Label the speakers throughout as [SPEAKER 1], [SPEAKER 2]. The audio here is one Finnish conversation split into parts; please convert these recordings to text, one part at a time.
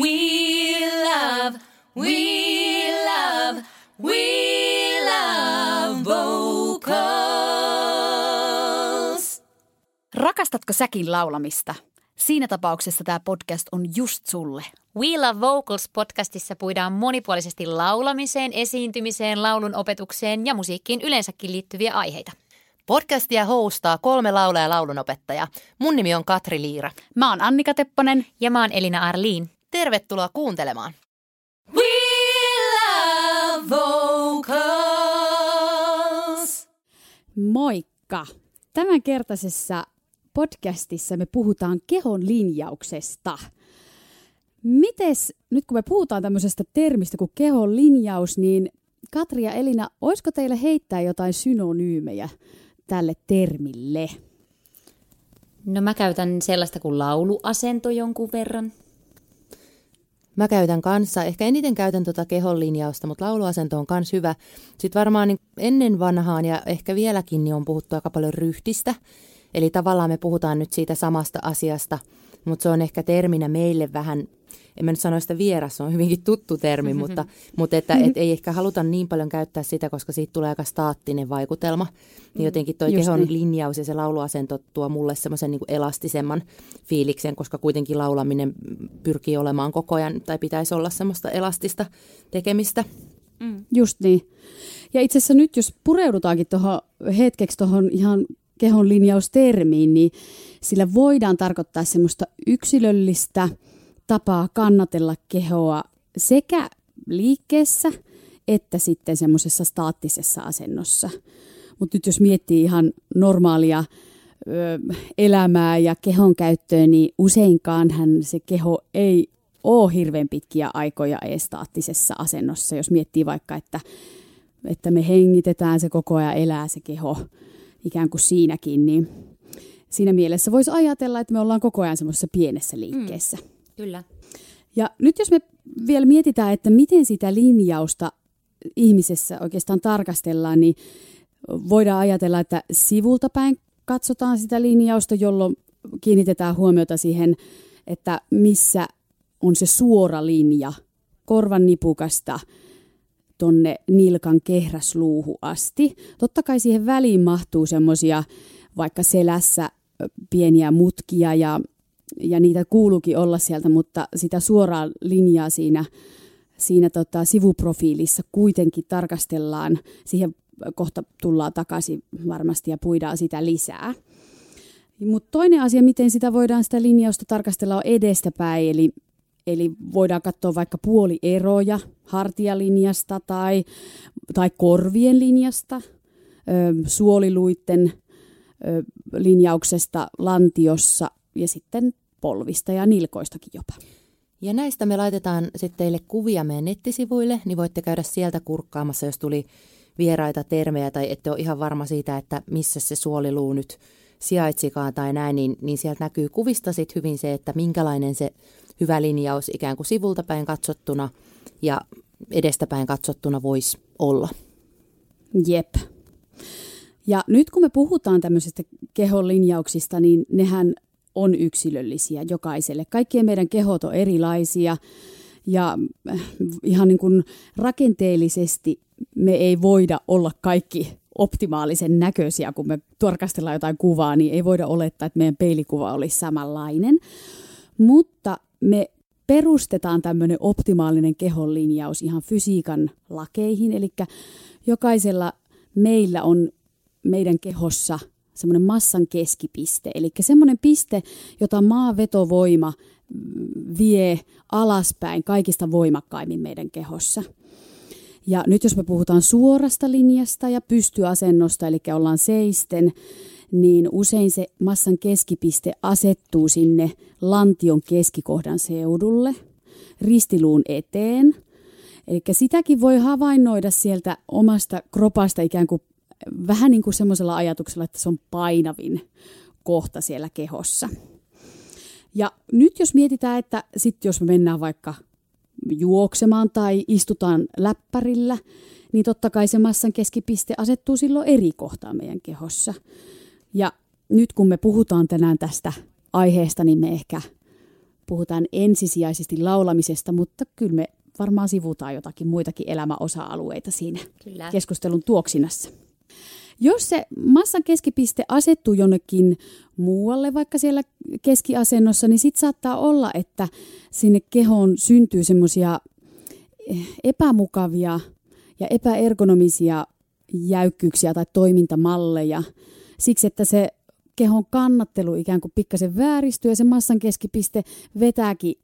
[SPEAKER 1] We love, we love, we love vocals.
[SPEAKER 2] Rakastatko säkin laulamista? Siinä tapauksessa tämä podcast on just sulle.
[SPEAKER 3] We Love Vocals podcastissa puidaan monipuolisesti laulamiseen, esiintymiseen, laulun opetukseen ja musiikkiin yleensäkin liittyviä aiheita.
[SPEAKER 4] Podcastia hostaa kolme laulaa ja laulunopettajaa. Mun nimi on Katri Liira.
[SPEAKER 2] Mä oon Annika Tepponen.
[SPEAKER 3] Ja mä oon Elina Arliin.
[SPEAKER 4] Tervetuloa kuuntelemaan.
[SPEAKER 1] We love vocals.
[SPEAKER 2] Moikka! Tämänkertaisessa podcastissa me puhutaan kehon linjauksesta. Mites, nyt kun me puhutaan tämmöisestä termistä kuin kehon linjaus, niin Katri ja Elina, olisiko teille heittää jotain synonyymejä tälle termille?
[SPEAKER 3] No mä käytän sellaista kuin lauluasento jonkun verran.
[SPEAKER 4] Mä käytän kanssa, ehkä eniten käytän tuota kehon linjausta, mutta lauluasento on myös hyvä. Sitten varmaan niin ennen vanhaan ja ehkä vieläkin niin on puhuttu aika paljon ryhtistä. Eli tavallaan me puhutaan nyt siitä samasta asiasta, mutta se on ehkä terminä meille vähän en mä nyt sano sitä vieras, se on hyvinkin tuttu termi, mutta, mutta että et ei ehkä haluta niin paljon käyttää sitä, koska siitä tulee aika staattinen vaikutelma. Niin jotenkin toi Just kehon niin. linjaus ja se lauluasento tuo mulle semmoisen niin elastisemman fiiliksen, koska kuitenkin laulaminen pyrkii olemaan koko ajan, tai pitäisi olla semmoista elastista tekemistä.
[SPEAKER 2] Mm. Just niin. Ja itse asiassa nyt, jos pureudutaankin tuohon hetkeksi tuohon ihan kehon linjaustermiin, niin sillä voidaan tarkoittaa semmoista yksilöllistä – tapaa kannatella kehoa sekä liikkeessä että sitten semmoisessa staattisessa asennossa. Mutta nyt jos miettii ihan normaalia ö, elämää ja kehon käyttöä, niin useinkaanhan se keho ei ole hirveän pitkiä aikoja estaattisessa asennossa. Jos miettii vaikka, että, että me hengitetään se koko ajan, elää se keho ikään kuin siinäkin, niin siinä mielessä voisi ajatella, että me ollaan koko ajan semmoisessa pienessä liikkeessä. Mm.
[SPEAKER 3] Kyllä.
[SPEAKER 2] Ja nyt jos me vielä mietitään, että miten sitä linjausta ihmisessä oikeastaan tarkastellaan, niin voidaan ajatella, että sivulta päin katsotaan sitä linjausta, jolloin kiinnitetään huomiota siihen, että missä on se suora linja korvan nipukasta tonne nilkan kehräsluuhu asti. Totta kai siihen väliin mahtuu semmoisia vaikka selässä pieniä mutkia ja ja niitä kuuluukin olla sieltä, mutta sitä suoraa linjaa siinä, siinä tota sivuprofiilissa kuitenkin tarkastellaan. Siihen kohta tullaan takaisin varmasti ja puidaan sitä lisää. Mutta toinen asia, miten sitä voidaan sitä linjausta tarkastella on edestäpäin, eli, eli voidaan katsoa vaikka puolieroja hartialinjasta tai, tai korvien linjasta, ö, suoliluitten linjauksesta lantiossa ja sitten polvista ja nilkoistakin jopa.
[SPEAKER 4] Ja näistä me laitetaan sitten teille kuvia meidän nettisivuille, niin voitte käydä sieltä kurkkaamassa, jos tuli vieraita termejä tai ette ole ihan varma siitä, että missä se suoliluu nyt sijaitsikaan tai näin, niin, niin sieltä näkyy kuvista sitten hyvin se, että minkälainen se hyvä linjaus ikään kuin sivulta päin katsottuna ja edestäpäin katsottuna voisi olla.
[SPEAKER 2] Jep. Ja nyt kun me puhutaan tämmöisistä kehon linjauksista, niin nehän on yksilöllisiä jokaiselle. Kaikkien meidän kehot on erilaisia ja äh, ihan niin kuin rakenteellisesti me ei voida olla kaikki optimaalisen näköisiä, kun me tarkastellaan jotain kuvaa, niin ei voida olettaa, että meidän peilikuva olisi samanlainen. Mutta me perustetaan tämmöinen optimaalinen kehonlinjaus ihan fysiikan lakeihin, eli jokaisella meillä on meidän kehossa semmoinen massan keskipiste, eli semmoinen piste, jota maavetovoima vie alaspäin kaikista voimakkaimmin meidän kehossa. Ja nyt jos me puhutaan suorasta linjasta ja pystyasennosta, eli ollaan seisten, niin usein se massan keskipiste asettuu sinne lantion keskikohdan seudulle, ristiluun eteen. Eli sitäkin voi havainnoida sieltä omasta kropasta ikään kuin vähän niin kuin semmoisella ajatuksella, että se on painavin kohta siellä kehossa. Ja nyt jos mietitään, että sitten jos me mennään vaikka juoksemaan tai istutaan läppärillä, niin totta kai se massan keskipiste asettuu silloin eri kohtaan meidän kehossa. Ja nyt kun me puhutaan tänään tästä aiheesta, niin me ehkä puhutaan ensisijaisesti laulamisesta, mutta kyllä me varmaan sivutaan jotakin muitakin elämäosa-alueita siinä
[SPEAKER 3] Kyllä.
[SPEAKER 2] keskustelun tuoksinassa. Jos se massan keskipiste asettuu jonnekin muualle, vaikka siellä keskiasennossa, niin sitten saattaa olla, että sinne kehoon syntyy semmoisia epämukavia ja epäergonomisia jäykkyyksiä tai toimintamalleja. Siksi, että se kehon kannattelu ikään kuin pikkasen vääristyy ja se massan keskipiste vetääkin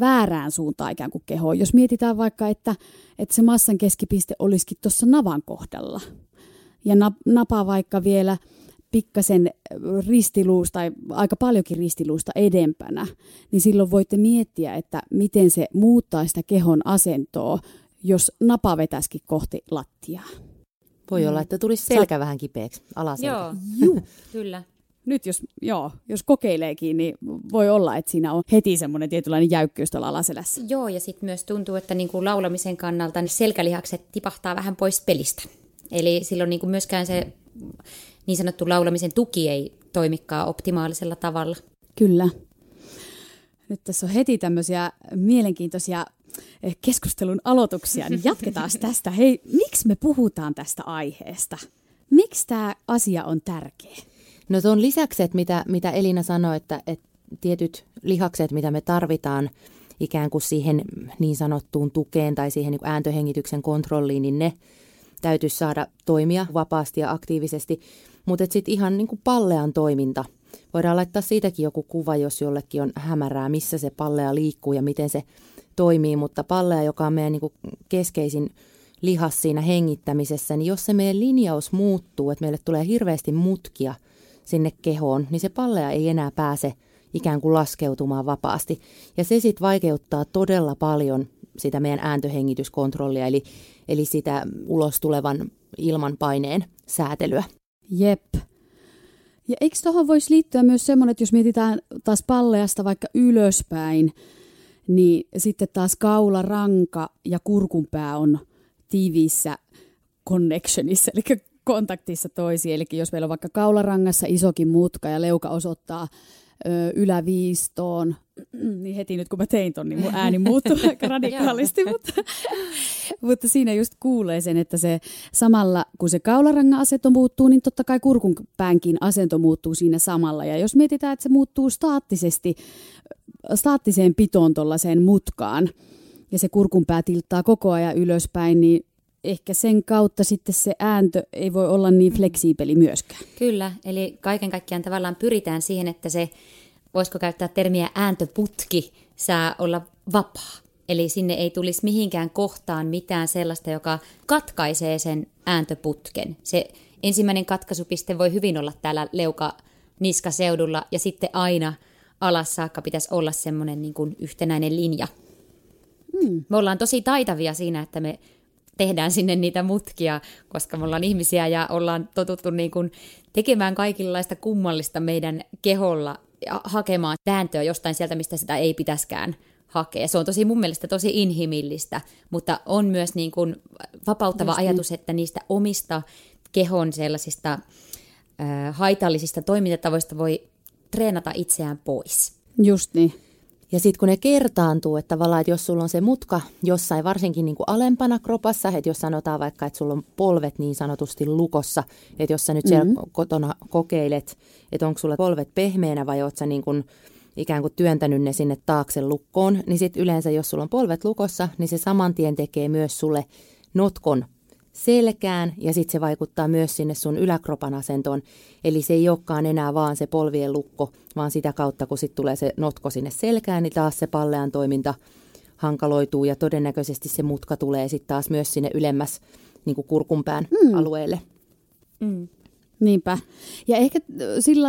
[SPEAKER 2] väärään suuntaan ikään kuin kehoon. Jos mietitään vaikka, että, että se massan keskipiste olisikin tuossa navan kohdalla ja napa vaikka vielä pikkasen ristiluusta tai aika paljonkin ristiluusta edempänä, niin silloin voitte miettiä, että miten se muuttaa sitä kehon asentoa, jos napa vetäisikin kohti lattiaa.
[SPEAKER 4] Voi olla, että tulisi selkä vähän kipeäksi alaselkä.
[SPEAKER 3] Joo,
[SPEAKER 2] Juu.
[SPEAKER 3] kyllä.
[SPEAKER 2] Nyt jos, joo, jos kokeileekin, niin voi olla, että siinä on heti semmoinen tietynlainen jäykkyys tuolla alaselässä.
[SPEAKER 3] Joo, ja sitten myös tuntuu, että niin kuin laulamisen kannalta niin selkälihakset tipahtaa vähän pois pelistä. Eli silloin niin kuin myöskään se niin sanottu laulamisen tuki ei toimikaan optimaalisella tavalla.
[SPEAKER 2] Kyllä. Nyt tässä on heti tämmöisiä mielenkiintoisia eh, keskustelun aloituksia, niin jatketaan tästä. Hei, miksi me puhutaan tästä aiheesta? Miksi tämä asia on tärkeä?
[SPEAKER 4] No tuon lisäksi, että mitä, mitä Elina sanoi, että, että tietyt lihakset, mitä me tarvitaan ikään kuin siihen niin sanottuun tukeen tai siihen niin kuin ääntöhengityksen kontrolliin, niin ne täytyisi saada toimia vapaasti ja aktiivisesti. Mutta sitten ihan niin kuin pallean toiminta. Voidaan laittaa siitäkin joku kuva, jos jollekin on hämärää, missä se pallea liikkuu ja miten se toimii. Mutta pallea, joka on meidän niin kuin keskeisin lihas siinä hengittämisessä, niin jos se meidän linjaus muuttuu, että meille tulee hirveästi mutkia – sinne kehoon, niin se pallea ei enää pääse ikään kuin laskeutumaan vapaasti. Ja se sitten vaikeuttaa todella paljon sitä meidän ääntöhengityskontrollia, eli, eli sitä ulos tulevan ilmanpaineen säätelyä.
[SPEAKER 2] Jep. Ja eikö tuohon voisi liittyä myös semmoinen, että jos mietitään taas palleasta vaikka ylöspäin, niin sitten taas kaula, ranka ja kurkunpää on tiiviissä connectionissa, eli kontaktissa toisiin. Eli jos meillä on vaikka kaularangassa isokin mutka ja leuka osoittaa yläviistoon, niin heti nyt kun mä tein ton, niin mun ääni muuttuu aika radikaalisti, mutta, mutta siinä just kuulee sen, että se samalla kun se kaularangan asento muuttuu, niin totta kai kurkunpäänkin asento muuttuu siinä samalla. Ja jos mietitään, että se muuttuu staattisesti, staattiseen pitoon tuollaiseen mutkaan, ja se kurkunpää tilttaa koko ajan ylöspäin, niin ehkä sen kautta sitten se ääntö ei voi olla niin mm. fleksiibeli myöskään.
[SPEAKER 3] Kyllä, eli kaiken kaikkiaan tavallaan pyritään siihen, että se, voisiko käyttää termiä ääntöputki, saa olla vapaa. Eli sinne ei tulisi mihinkään kohtaan mitään sellaista, joka katkaisee sen ääntöputken. Se ensimmäinen katkaisupiste voi hyvin olla täällä leuka niskaseudulla ja sitten aina alas saakka pitäisi olla semmoinen niin kuin yhtenäinen linja. Hmm. Me ollaan tosi taitavia siinä, että me tehdään sinne niitä mutkia, koska me ollaan ihmisiä ja ollaan totuttu niin kuin tekemään kaikenlaista kummallista meidän keholla hakemaan tääntöä jostain sieltä, mistä sitä ei pitäskään hakea. Se on tosi mun mielestä tosi inhimillistä, mutta on myös niin kuin vapauttava Just niin. ajatus, että niistä omista kehon sellaisista äh, haitallisista toimintatavoista voi treenata itseään pois.
[SPEAKER 2] Just niin.
[SPEAKER 4] Ja sitten kun ne kertaantuu, että tavallaan, että jos sulla on se mutka jossain varsinkin niin kuin alempana kropassa, että jos sanotaan vaikka, että sulla on polvet niin sanotusti lukossa, että jos sä nyt siellä mm-hmm. kotona kokeilet, että onko sulla polvet pehmeänä vai oot sä niin kuin ikään kuin työntänyt ne sinne taakse lukkoon, niin sitten yleensä jos sulla on polvet lukossa, niin se saman tien tekee myös sulle notkon selkään ja sitten se vaikuttaa myös sinne sun yläkropan asentoon. Eli se ei olekaan enää vaan se polvien lukko, vaan sitä kautta kun sitten tulee se notko sinne selkään, niin taas se pallean toiminta hankaloituu ja todennäköisesti se mutka tulee sitten taas myös sinne ylemmäs niin kuin kurkunpään mm. alueelle.
[SPEAKER 2] Mm. Niinpä. Ja ehkä sillä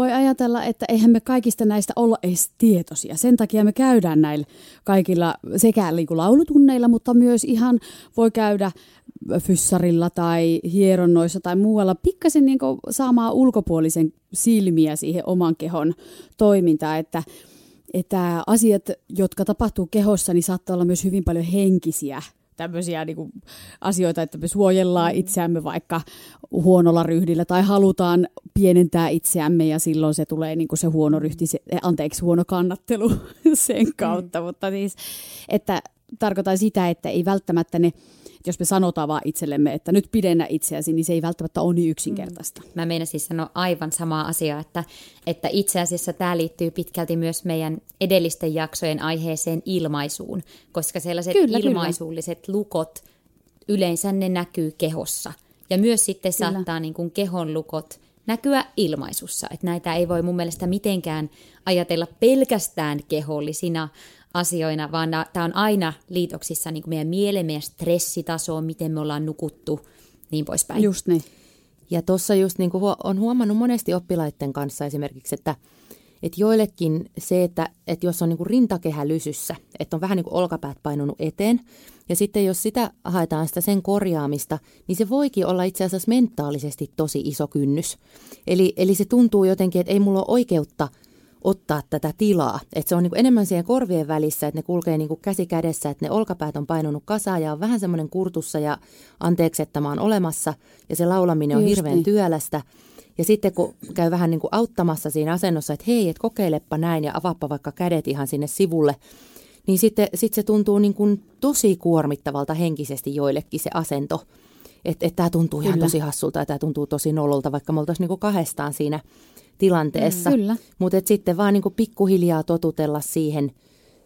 [SPEAKER 2] voi ajatella, että eihän me kaikista näistä olla edes tietoisia. Sen takia me käydään näillä kaikilla sekä niin laulutunneilla, mutta myös ihan voi käydä fyssarilla tai hieronnoissa tai muualla pikkasen niin saamaan ulkopuolisen silmiä siihen oman kehon toimintaan, että, että asiat, jotka tapahtuu kehossa, niin saattaa olla myös hyvin paljon henkisiä tämmöisiä niin kuin, asioita, että me suojellaan itseämme vaikka huonolla ryhdillä tai halutaan pienentää itseämme ja silloin se tulee niin kuin se huono ryhti, se, anteeksi huono kannattelu sen kautta, mm. mutta siis, että tarkoitan sitä, että ei välttämättä ne jos me sanotaan vaan itsellemme, että nyt pidennä itseäsi, niin se ei välttämättä ole niin yksinkertaista. Mm.
[SPEAKER 3] Mä meinasin siis sanoa aivan samaa asiaa, että, että itse asiassa tämä liittyy pitkälti myös meidän edellisten jaksojen aiheeseen ilmaisuun, koska sellaiset kyllä, ilmaisuulliset kyllä. lukot, yleensä ne näkyy kehossa. Ja myös sitten kyllä. saattaa niin kuin kehon lukot näkyä ilmaisussa. Että näitä ei voi mun mielestä mitenkään ajatella pelkästään kehollisina asioina, vaan tämä on aina liitoksissa niin kuin meidän mielen, meidän stressitaso, miten me ollaan nukuttu, niin poispäin.
[SPEAKER 2] Just niin.
[SPEAKER 4] Ja tuossa just niin kuin on huomannut monesti oppilaiden kanssa esimerkiksi, että, että joillekin se, että, että jos on niin kuin rintakehä lysyssä, että on vähän niin kuin olkapäät painunut eteen, ja sitten jos sitä haetaan sitä sen korjaamista, niin se voikin olla itse asiassa mentaalisesti tosi iso kynnys. Eli, eli se tuntuu jotenkin, että ei mulla ole oikeutta – ottaa tätä tilaa. Että se on niin kuin enemmän siihen korvien välissä, että ne kulkee niin kuin käsi kädessä, että ne olkapäät on painunut kasaan ja on vähän semmoinen kurtussa ja anteeksi, että mä oon olemassa ja se laulaminen on Just hirveän niin. työlästä. Ja sitten kun käy vähän niin kuin auttamassa siinä asennossa, että hei, että kokeilepa näin ja avaappa vaikka kädet ihan sinne sivulle, niin sitten sit se tuntuu niin kuin tosi kuormittavalta henkisesti joillekin se asento. Että et tämä tuntuu Kyllä. ihan tosi hassulta ja tämä tuntuu tosi nololta, vaikka me oltaisiin niin kahdestaan siinä – tilanteessa. Mm, Mutta sitten vaan niin kuin pikkuhiljaa totutella siihen,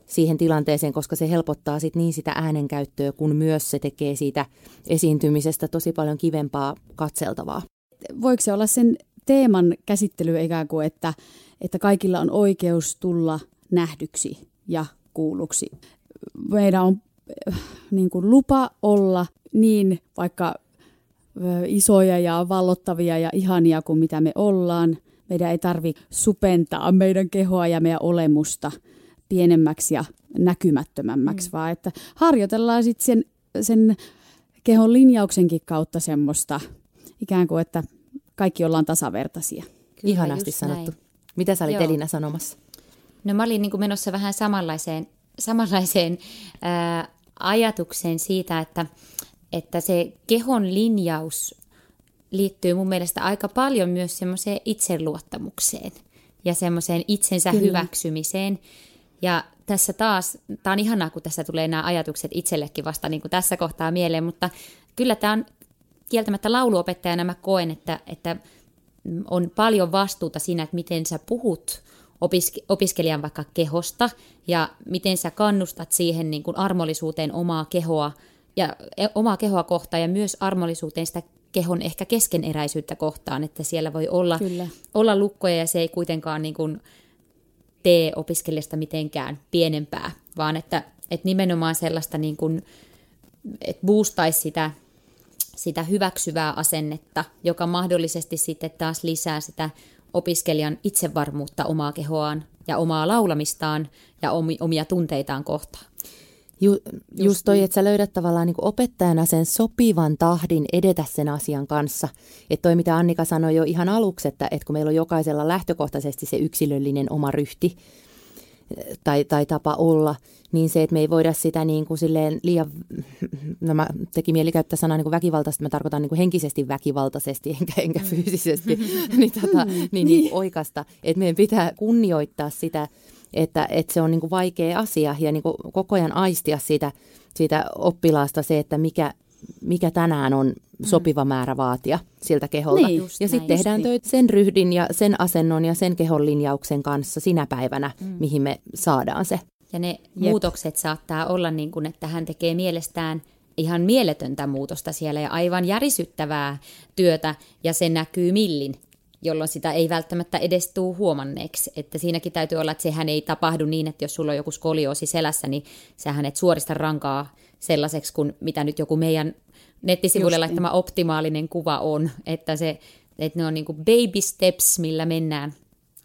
[SPEAKER 4] siihen tilanteeseen, koska se helpottaa sit niin sitä äänenkäyttöä, kun myös se tekee siitä esiintymisestä tosi paljon kivempaa katseltavaa.
[SPEAKER 2] Voiko se olla sen teeman käsittely ikään kuin, että, että kaikilla on oikeus tulla nähdyksi ja kuulluksi? Meidän on äh, niin kuin lupa olla niin vaikka isoja ja vallottavia ja ihania kuin mitä me ollaan – meidän ei tarvi supentaa meidän kehoa ja meidän olemusta pienemmäksi ja näkymättömämmäksi, mm. vaan että harjoitellaan sitten sen, sen kehon linjauksenkin kautta semmoista ikään kuin, että kaikki ollaan tasavertaisia.
[SPEAKER 4] Kyllä, Ihanasti sanottu. Näin. Mitä sä olit Joo. Elina sanomassa?
[SPEAKER 3] No mä olin niin kuin menossa vähän samanlaiseen, samanlaiseen ää, ajatukseen siitä, että, että se kehon linjaus liittyy mun mielestä aika paljon myös semmoiseen itseluottamukseen ja semmoiseen itsensä Kyllä. hyväksymiseen. Ja tässä taas, tämä on ihanaa, kun tässä tulee nämä ajatukset itsellekin vasta niin kuin tässä kohtaa mieleen, mutta kyllä tämä on kieltämättä lauluopettajana mä koen, että, että on paljon vastuuta siinä, että miten sä puhut opiske- opiskelijan vaikka kehosta ja miten sä kannustat siihen niin kuin armollisuuteen omaa kehoa ja e, omaa kehoa kohtaan ja myös armollisuuteen sitä kehon ehkä keskeneräisyyttä kohtaan, että siellä voi olla, olla lukkoja ja se ei kuitenkaan niin kuin tee opiskelijasta mitenkään pienempää, vaan että, että nimenomaan sellaista niin kuin, että boostaisi sitä, sitä hyväksyvää asennetta, joka mahdollisesti sitten taas lisää sitä opiskelijan itsevarmuutta omaa kehoaan ja omaa laulamistaan ja omia tunteitaan kohtaan.
[SPEAKER 4] Ju, just toi, niin. että sä löydät tavallaan niin opettajana sen sopivan tahdin edetä sen asian kanssa. Että toi, mitä Annika sanoi jo ihan aluksi, että, että kun meillä on jokaisella lähtökohtaisesti se yksilöllinen oma ryhti tai, tai tapa olla, niin se, että me ei voida sitä niin kuin silleen liian, no mä teki mieli käyttää sanaa niin kuin väkivaltaisesti, mä tarkoitan niin kuin henkisesti väkivaltaisesti enkä, enkä mm. fyysisesti, niin, tota, niin, niin, niin oikasta. Että meidän pitää kunnioittaa sitä että, että se on niin kuin vaikea asia ja niin kuin koko ajan aistia siitä, siitä oppilaasta se, että mikä, mikä tänään on mm. sopiva määrä vaatia siltä keholta. Niin, ja sitten tehdään töitä sen ryhdin ja sen asennon ja sen kehon linjauksen kanssa sinä päivänä, mm. mihin me saadaan se.
[SPEAKER 3] Ja ne Jep. muutokset saattaa olla niin kuin, että hän tekee mielestään ihan mieletöntä muutosta siellä ja aivan järisyttävää työtä ja se näkyy millin jolloin sitä ei välttämättä edes tuu huomanneeksi. Että siinäkin täytyy olla, että sehän ei tapahdu niin, että jos sulla on joku skolioosi selässä, niin sähän et suorista rankaa sellaiseksi kuin mitä nyt joku meidän nettisivuille Just niin. laittama niin. optimaalinen kuva on. Että, se, että ne on niin kuin baby steps, millä mennään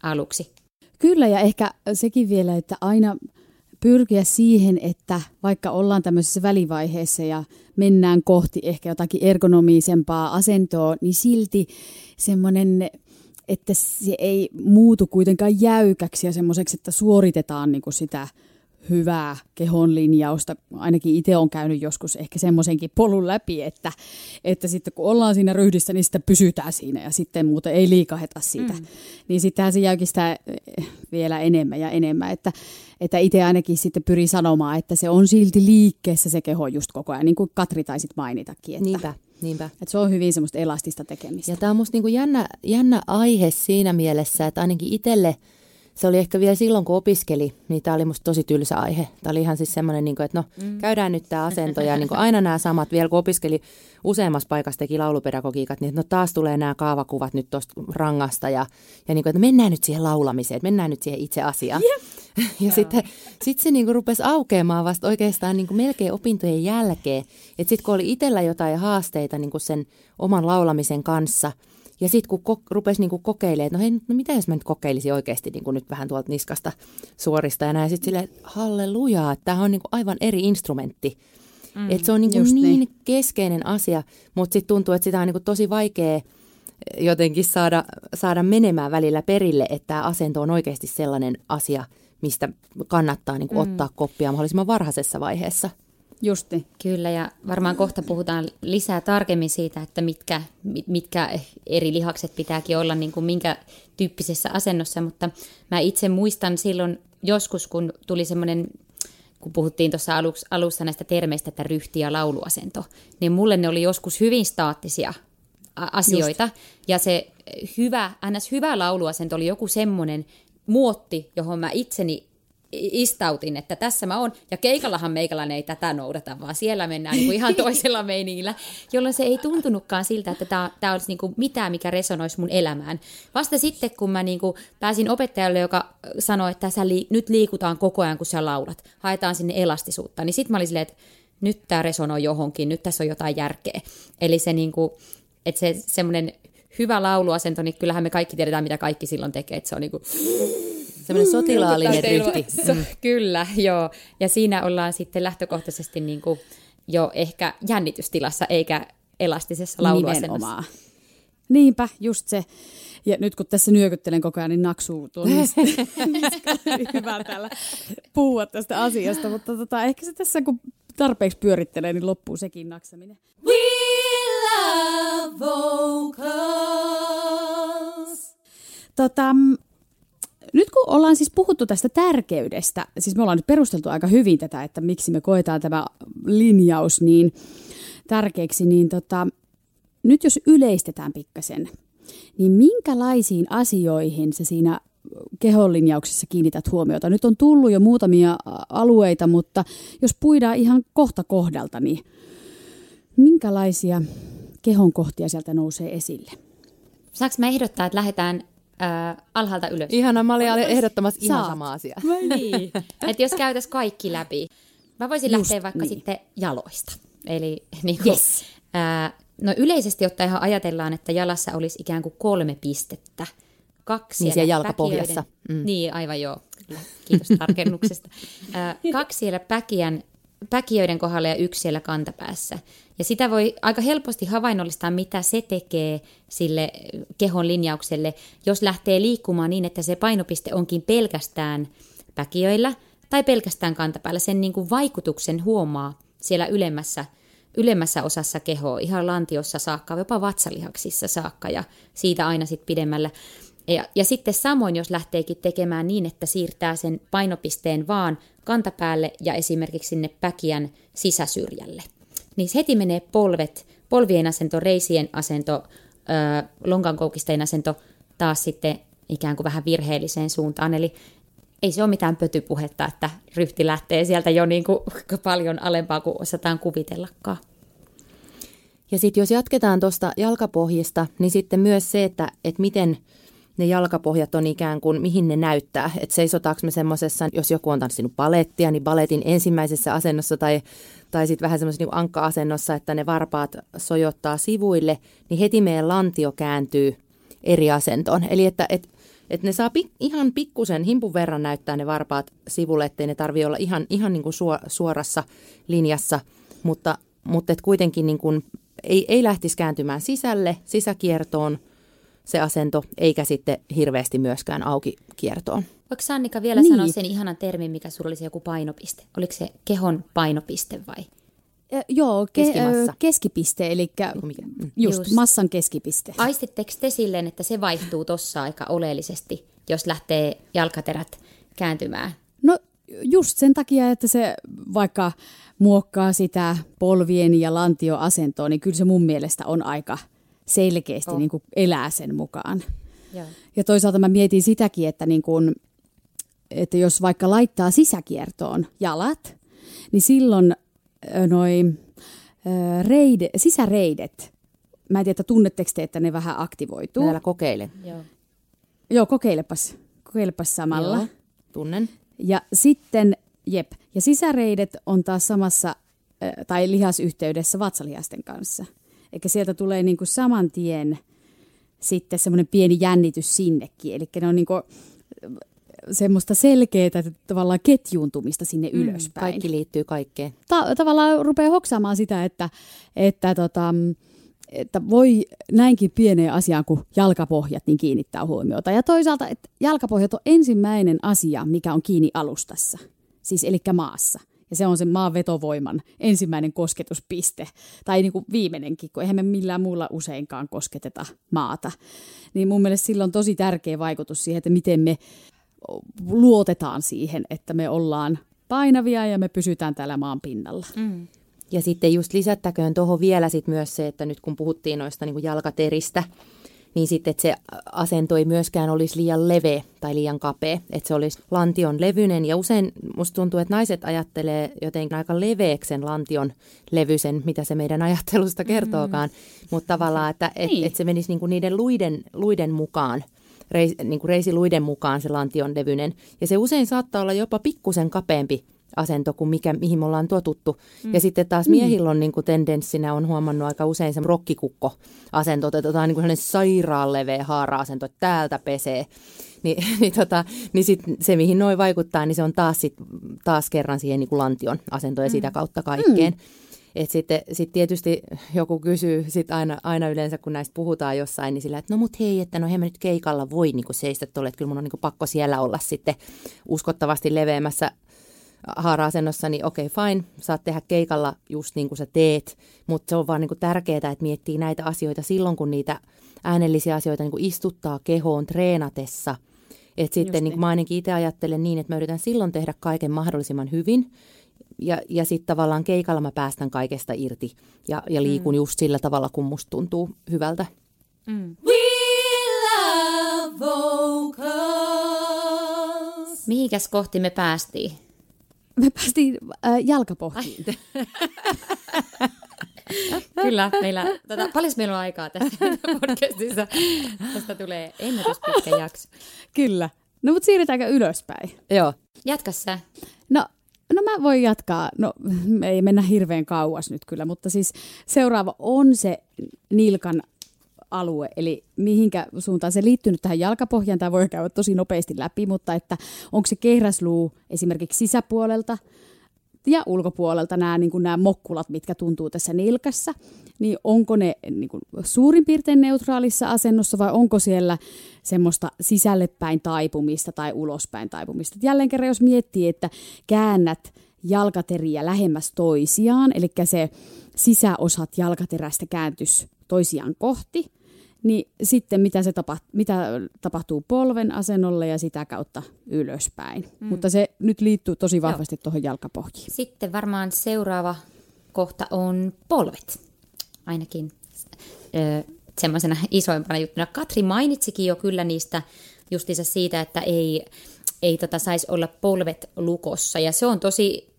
[SPEAKER 3] aluksi.
[SPEAKER 2] Kyllä, ja ehkä sekin vielä, että aina pyrkiä siihen, että vaikka ollaan tämmöisessä välivaiheessa ja mennään kohti ehkä jotakin ergonomisempaa asentoa, niin silti semmoinen että se ei muutu kuitenkaan jäykäksi ja semmoiseksi, että suoritetaan niin kuin sitä hyvää kehon linjausta. Ainakin itse on käynyt joskus ehkä semmoisenkin polun läpi, että, että sitten kun ollaan siinä ryhdissä, niin sitten pysytään siinä ja sitten muuten ei liikaheta siitä. Mm. Niin sittenhän se jääkin sitä eh, vielä enemmän ja enemmän, että, että itse ainakin sitten pyrin sanomaan, että se on silti liikkeessä se keho just koko ajan, niin kuin Katri taisit mainitakin. Että,
[SPEAKER 4] Niinpä, niinpä.
[SPEAKER 2] että se on hyvin semmoista elastista tekemistä.
[SPEAKER 4] Ja tämä on musta niinku jännä, jännä aihe siinä mielessä, että ainakin itselle se oli ehkä vielä silloin, kun opiskeli, niin tämä oli musta tosi tylsä aihe. Tämä oli ihan siis semmoinen, niin että no mm. käydään nyt tämä asento ja niin aina nämä samat, vielä kun opiskeli useammassa paikassa teki laulupedagogiikat, niin että no taas tulee nämä kaavakuvat nyt tuosta rangasta ja, ja niin kuin, että mennään nyt siihen laulamiseen, että mennään nyt siihen itse asiaan. Yep. Ja sitten sit se niinku rupesi aukeamaan vasta oikeastaan niinku melkein opintojen jälkeen. Että sitten kun oli itsellä jotain haasteita niinku sen oman laulamisen kanssa, ja sitten kun ko- rupesi niinku kokeilemaan, että no hei, no mitä jos mä nyt kokeilisin oikeasti niinku nyt vähän tuolta niskasta suorista ja näin. Sitten silleen, hallelujaa, että tämä on niinku aivan eri instrumentti. Mm, että se on niinku niin, niin keskeinen asia, mutta sitten tuntuu, että sitä on niinku tosi vaikea jotenkin saada, saada menemään välillä perille, että tämä asento on oikeasti sellainen asia – mistä kannattaa niin kuin mm. ottaa koppia mahdollisimman varhaisessa vaiheessa.
[SPEAKER 3] Justi. Kyllä, ja varmaan kohta puhutaan lisää tarkemmin siitä, että mitkä, mitkä eri lihakset pitääkin olla niin kuin minkä tyyppisessä asennossa, mutta mä itse muistan silloin joskus, kun tuli semmoinen kun puhuttiin tuossa alussa, alussa näistä termeistä, että ryhti- ja lauluasento, niin mulle ne oli joskus hyvin staattisia asioita. Just. Ja se hyvä, ns. hyvä lauluasento oli joku semmoinen, muotti, johon mä itseni istautin, että tässä mä oon. Ja keikallahan meikäläinen ei tätä noudata, vaan siellä mennään niin kuin ihan toisella meiningillä, jolloin se ei tuntunutkaan siltä, että tämä olisi niin kuin mitään, mikä resonoisi mun elämään. Vasta sitten, kun mä niin kuin pääsin opettajalle, joka sanoi, että sä li- nyt liikutaan koko ajan, kun sä laulat, haetaan sinne elastisuutta, niin sitten mä olin silleen, että nyt tämä resonoi johonkin, nyt tässä on jotain järkeä. Eli se, niin kuin, että se semmoinen hyvä lauluasento, niin kyllähän me kaikki tiedetään, mitä kaikki silloin tekee, että se on niin kuin...
[SPEAKER 4] Semmoinen sotilaallinen ryhti.
[SPEAKER 3] Mm. Kyllä, joo. Ja siinä ollaan sitten lähtökohtaisesti niin kuin jo ehkä jännitystilassa, eikä elastisessa lauluasennossa. Nimenomaan.
[SPEAKER 2] Niinpä, just se. Ja nyt kun tässä nyökyttelen koko ajan, niin naksuu tuon hyvä täällä puhua tästä asiasta, mutta tota, ehkä se tässä kun tarpeeksi pyörittelee, niin loppuu sekin naksaminen.
[SPEAKER 1] We.
[SPEAKER 2] Tota, nyt kun ollaan siis puhuttu tästä tärkeydestä, siis me ollaan nyt perusteltu aika hyvin tätä, että miksi me koetaan tämä linjaus niin tärkeäksi, niin tota, nyt jos yleistetään pikkasen, niin minkälaisiin asioihin se siinä kehonlinjauksessa kiinnität huomiota? Nyt on tullut jo muutamia alueita, mutta jos puidaan ihan kohta kohdalta, niin minkälaisia kehon kohtia sieltä nousee esille?
[SPEAKER 3] Saanko mä ehdottaa, että lähdetään äh, alhaalta ylös?
[SPEAKER 4] Ihana, mä olin ehdottomassa ihan sama asia.
[SPEAKER 3] niin. että jos käytäis kaikki läpi. Mä voisin Just lähteä vaikka niin. sitten jaloista. Eli niin kuin, yes. äh, no yleisesti ottaen ihan ajatellaan, että jalassa olisi ikään kuin kolme pistettä. Kaksi
[SPEAKER 4] niin siellä jalkapohjassa.
[SPEAKER 3] Mm. Niin, aivan joo. Kiitos tarkennuksesta. äh, kaksi siellä päkiän päkiöiden kohdalla ja yksi siellä kantapäässä. Ja sitä voi aika helposti havainnollistaa, mitä se tekee sille kehon linjaukselle, jos lähtee liikkumaan niin, että se painopiste onkin pelkästään päkiöillä tai pelkästään kantapäällä. Sen niin kuin vaikutuksen huomaa siellä ylemmässä, ylemmässä osassa kehoa, ihan lantiossa saakka, jopa vatsalihaksissa saakka ja siitä aina sitten pidemmällä. Ja, ja sitten samoin, jos lähteekin tekemään niin, että siirtää sen painopisteen vaan kantapäälle ja esimerkiksi sinne päkiän sisäsyrjälle, niin heti menee polvet, polvien asento, reisien asento, lonkankoukisteen asento taas sitten ikään kuin vähän virheelliseen suuntaan. Eli ei se ole mitään pötypuhetta, että ryhti lähtee sieltä jo niin kuin paljon alempaa kuin osataan kuvitellakaan.
[SPEAKER 4] Ja sitten jos jatketaan tuosta jalkapohjista, niin sitten myös se, että, että miten – ne jalkapohjat on ikään kuin, mihin ne näyttää. Että seisotaanko me semmoisessa, jos joku on tanssinut palettia, niin baletin ensimmäisessä asennossa tai, tai sitten vähän semmoisessa niin ankka-asennossa, että ne varpaat sojottaa sivuille, niin heti meidän lantio kääntyy eri asentoon. Eli että et, et ne saa pik, ihan pikkusen himpun verran näyttää ne varpaat sivulle, ettei ne tarvitse olla ihan, ihan niin kuin suorassa linjassa, mutta, mutta et kuitenkin niin kuin ei, ei lähtisi kääntymään sisälle, sisäkiertoon – se asento, eikä sitten hirveästi myöskään auki kiertoon.
[SPEAKER 3] Voiko Sannika vielä
[SPEAKER 2] Niin.
[SPEAKER 3] sanoa sen ihanan termin, mikä sulla oli se joku painopiste? Oliko se kehon painopiste vai?
[SPEAKER 2] Ö, joo, ke-
[SPEAKER 4] Keskimassa.
[SPEAKER 2] keskipiste, eli?
[SPEAKER 4] Mm.
[SPEAKER 2] just,
[SPEAKER 3] Just.
[SPEAKER 2] massan keskipiste.
[SPEAKER 3] Aistitteko te silleen, että se vaihtuu tossa aika oleellisesti, jos lähtee jalkaterät kääntymään?
[SPEAKER 2] No just sen takia, että se vaikka muokkaa sitä polvien ja lantioasentoa, niin kyllä se mun mielestä on aika selkeästi
[SPEAKER 3] Oh.
[SPEAKER 2] niin kuin elää sen mukaan.
[SPEAKER 3] Joo.
[SPEAKER 2] Ja toisaalta mä mietin sitäkin, että, niin kun, että jos vaikka laittaa sisäkiertoon jalat, niin silloin noi reide, sisäreidet, mä en tiedä, että tunnetteko te, että ne vähän aktivoituu.
[SPEAKER 4] Täällä kokeile.
[SPEAKER 3] Joo.
[SPEAKER 2] Joo, kokeilepas, kokeilepas samalla.
[SPEAKER 4] Joo, tunnen.
[SPEAKER 2] Ja sitten, jep, ja sisäreidet on taas samassa tai lihasyhteydessä vatsalihasten kanssa. Eikä sieltä tulee niinku saman tien sitten semmoinen pieni jännitys sinnekin. Eli ne on niinku semmoista selkeää tavallaan ketjuuntumista sinne ylöspäin.
[SPEAKER 4] Kaikki liittyy kaikkeen.
[SPEAKER 2] Ta- tavallaan rupeaa hoksaamaan sitä, että, että, tota, että voi näinkin pieneen asiaan kuin jalkapohjat niin kiinnittää huomiota. Ja toisaalta, että jalkapohjat on ensimmäinen asia, mikä on kiinni alustassa, siis eli maassa. Ja se on sen maan vetovoiman ensimmäinen kosketuspiste, tai niin kuin viimeinenkin, kun eihän me millään muulla useinkaan kosketeta maata. Niin mun mielestä sillä on tosi tärkeä vaikutus siihen, että miten me luotetaan siihen, että me ollaan painavia ja me pysytään täällä maan pinnalla.
[SPEAKER 3] Mm.
[SPEAKER 4] Ja sitten just lisättäköön tuohon vielä sit myös se, että nyt kun puhuttiin noista niin kuin jalkateristä, niin sitten että se asento ei myöskään olisi liian leveä tai liian kapea, että se olisi lantion levyinen. Ja usein musta tuntuu, että naiset ajattelee jotenkin aika leveäksi sen lantion levyisen, mitä se meidän ajattelusta kertookaan, mm. mutta tavallaan, että et,
[SPEAKER 2] Niin.
[SPEAKER 4] et se menisi niinku niiden luiden, luiden mukaan. Reis, niin kuin reisiluiden mukaan se lantion levyinen. Ja se usein saattaa olla jopa pikkusen kapeampi asento kuin mikä, mihin me ollaan totuttu. Mm. Ja sitten taas miehillä on niin kuin tendenssinä, on huomannut aika usein se rokkikukko-asento, että otetaan niin kuin sellainen sairaan leveä haara-asento, että täältä pesee. Ni, niin, tota, niin sit se, mihin noin vaikuttaa, niin se on taas, sit, taas kerran siihen niin kuin lantion asentoon ja sitä kautta kaikkeen. Mm. Et sitten sit tietysti joku kysyy sit aina, aina yleensä, kun näistä puhutaan jossain, niin sillä, että no mut hei, että no he nyt keikalla voi niinku seistä tuolle, että kyllä mun on niinku pakko siellä olla sitten uskottavasti leveämmässä haara-asennossa, niin okei, okay, fine, saat tehdä keikalla just niin kuin sä teet, mutta se on vaan niin kuin tärkeää, että miettii näitä asioita silloin, kun niitä äänellisiä asioita niin kuin istuttaa kehoon treenatessa. Että sitten
[SPEAKER 2] Just
[SPEAKER 4] niin kuin mä ainakin itse ajattelen niin, että mä yritän silloin tehdä kaiken mahdollisimman hyvin, ja, ja sitten tavallaan keikalla mä päästän kaikesta irti ja, ja liikun mm. just sillä tavalla, kun musta tuntuu hyvältä.
[SPEAKER 1] We love vocals.
[SPEAKER 3] Mihinkäs kohti me päästiin?
[SPEAKER 2] Me päästiin äh, jalkapohjiin.
[SPEAKER 3] Kyllä, meillä, tota, paljon meillä on aikaa tässä podcastissa. Tästä tulee ennätyspitkä jakso.
[SPEAKER 2] Kyllä. No mutta siirrytäänkö ylöspäin?
[SPEAKER 4] Joo.
[SPEAKER 3] Jatka sä.
[SPEAKER 2] No, no mä voin jatkaa. No ei mennä hirveän kauas nyt kyllä, mutta siis seuraava on se nilkan alue, eli mihinkä suuntaan se liittyy nyt tähän jalkapohjaan. Tämä voi käydä tosi nopeasti läpi, mutta että onko se kehräsluu esimerkiksi sisäpuolelta ja ulkopuolelta nämä, niin kuin nämä mokkulat, mitkä tuntuu tässä nilkassa, niin onko ne niin kuin suurin piirtein neutraalissa asennossa vai onko siellä semmoista sisälle päin taipumista tai ulospäin taipumista. Jälleen kerran, jos miettii, että käännät jalkateriä lähemmäs toisiaan, eli se sisäosat jalkaterästä kääntys toisiaan kohti, niin sitten mitä, se tapa, mitä tapahtuu polven asennolle ja sitä kautta ylöspäin. Mm. Mutta se nyt liittyy tosi vahvasti tuohon jalkapohjiin.
[SPEAKER 3] Sitten varmaan seuraava kohta on polvet. Ainakin ö, semmoisena isoimpana juttuna. Katri mainitsikin jo kyllä niistä justiinsa siitä, että ei, ei tota saisi olla polvet lukossa. Ja se on tosi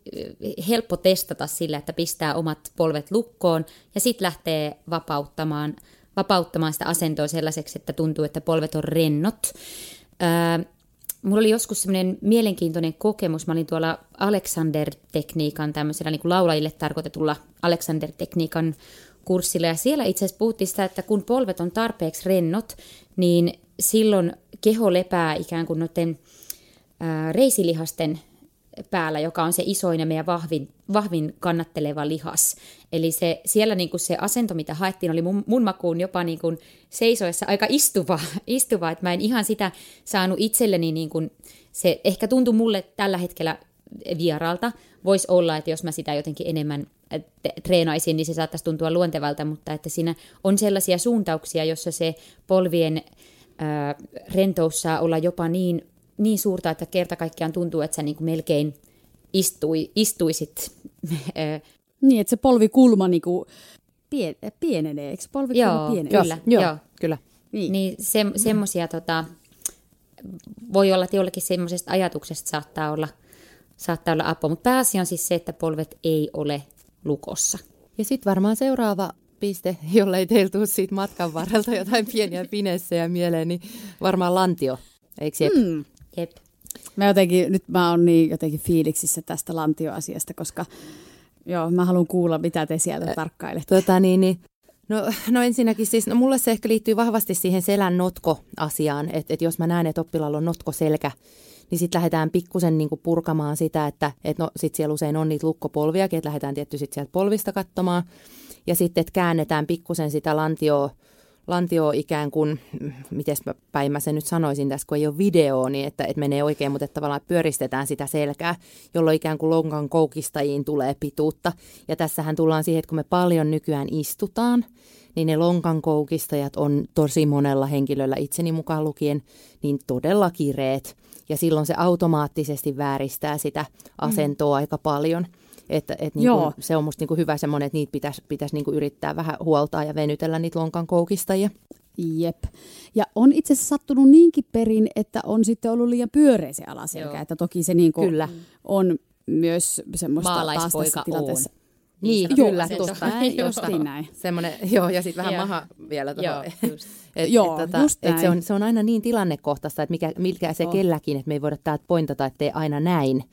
[SPEAKER 3] helppo testata sillä, että pistää omat polvet lukkoon ja sitten lähtee vapauttamaan, vapauttamaan sitä asentoa sellaiseksi, että tuntuu, että polvet on rennot. Ö, Mulla oli joskus semmoinen mielenkiintoinen kokemus. Mä olin tuolla Alexander-tekniikan, tämmöisellä niin kuin laulajille tarkoitetulla Alexander-tekniikan kurssilla. Ja siellä itse asiassa puhuttiin sitä, että kun polvet on tarpeeksi rennot, niin silloin keho lepää ikään kuin noiden ää, reisilihasten päällä, joka on se isoin ja meidän vahvin, vahvin kannatteleva lihas. Eli se, siellä niin kuin se asento, mitä haettiin, oli mun, mun makuun jopa niin kuin seisoessa aika istuva, istuva, että mä en ihan sitä saanut itselleni, niin kuin, se ehkä tuntui mulle tällä hetkellä vieraalta. Voisi olla, että jos mä sitä jotenkin enemmän treenaisin, niin se saattaisi tuntua luontevalta, mutta että siinä on sellaisia suuntauksia, jossa se polvien ää, rentous saa olla jopa niin, niin suurta, että kerta kaikkiaan tuntuu, että sä niin kuin melkein istui, istuisit.
[SPEAKER 2] niin, että se polvikulma niin kuin pien, pienenee, eikö polvikulma
[SPEAKER 3] joo,
[SPEAKER 2] pienenee?
[SPEAKER 3] Kyllä,
[SPEAKER 4] joo,
[SPEAKER 3] joo.
[SPEAKER 4] kyllä.
[SPEAKER 3] Niin, niin se, semmoisia tota, voi olla, että jollekin semmoisesta ajatuksesta saattaa olla, saattaa olla apua, mutta pääasia on siis se, että polvet ei ole lukossa.
[SPEAKER 4] Ja sitten varmaan seuraava piste, jollei teillä tule siitä matkan varrelta jotain pieniä pinessejä mieleen, niin varmaan lantio, eikö jep?
[SPEAKER 2] Mm.
[SPEAKER 3] Jep.
[SPEAKER 2] Mä jotenkin, nyt mä oon niin jotenkin fiiliksissä tästä lantioasiasta, koska joo, mä haluan kuulla, mitä te sieltä tarkkailette.
[SPEAKER 4] Tota, niin, niin, no, no ensinnäkin siis, no mulle se ehkä liittyy vahvasti siihen selän notko-asiaan, että et jos mä näen, että oppilaalla on notkoselkä, niin sitten lähdetään pikkusen niinku purkamaan sitä, että et no, sit siellä usein on niitä lukkopolviakin, että lähdetään tietty sit sieltä polvista katsomaan. Ja sitten, että käännetään pikkusen sitä lantioa lantio ikään kuin, miten päin mä sen nyt sanoisin tässä, kun ei ole video, niin että, että menee oikein, mutta että tavallaan pyöristetään sitä selkää, jolloin ikään kuin lonkan koukistajiin tulee pituutta. Ja tässähän tullaan siihen, että kun me paljon nykyään istutaan, niin ne lonkan koukistajat on tosi monella henkilöllä, itseni mukaan lukien, niin todella kireet. Ja silloin se automaattisesti vääristää sitä asentoa mm. aika paljon. Että, et niinku, se on musta niinku hyvä semmoinen, että niitä pitäisi pitäis niinku yrittää vähän huoltaa ja venytellä niitä lonkan koukistajia.
[SPEAKER 2] Jep. Ja on itse asiassa sattunut niinkin perin, että on sitten ollut liian pyöreä se alaselkä. Joo. Että toki se niinku
[SPEAKER 4] Kyllä.
[SPEAKER 2] on myös semmoista
[SPEAKER 3] Maalaispoika
[SPEAKER 2] tilanteessa.
[SPEAKER 3] on.
[SPEAKER 4] Niin,
[SPEAKER 2] Joo,
[SPEAKER 4] kyllä,
[SPEAKER 2] se
[SPEAKER 4] tosta.
[SPEAKER 2] näin, justiin näin.
[SPEAKER 4] Semmoinen, joo, ja sitten vähän
[SPEAKER 3] Joo.
[SPEAKER 4] maha vielä. Tuohon.
[SPEAKER 3] Joo, just.
[SPEAKER 4] Et,
[SPEAKER 2] Joo,
[SPEAKER 4] et,
[SPEAKER 2] just
[SPEAKER 4] et se, on, se on aina niin tilannekohtaista, että mikä, mikä se
[SPEAKER 2] On.
[SPEAKER 4] kelläkin, että me ei voida täältä pointata, että tee aina näin.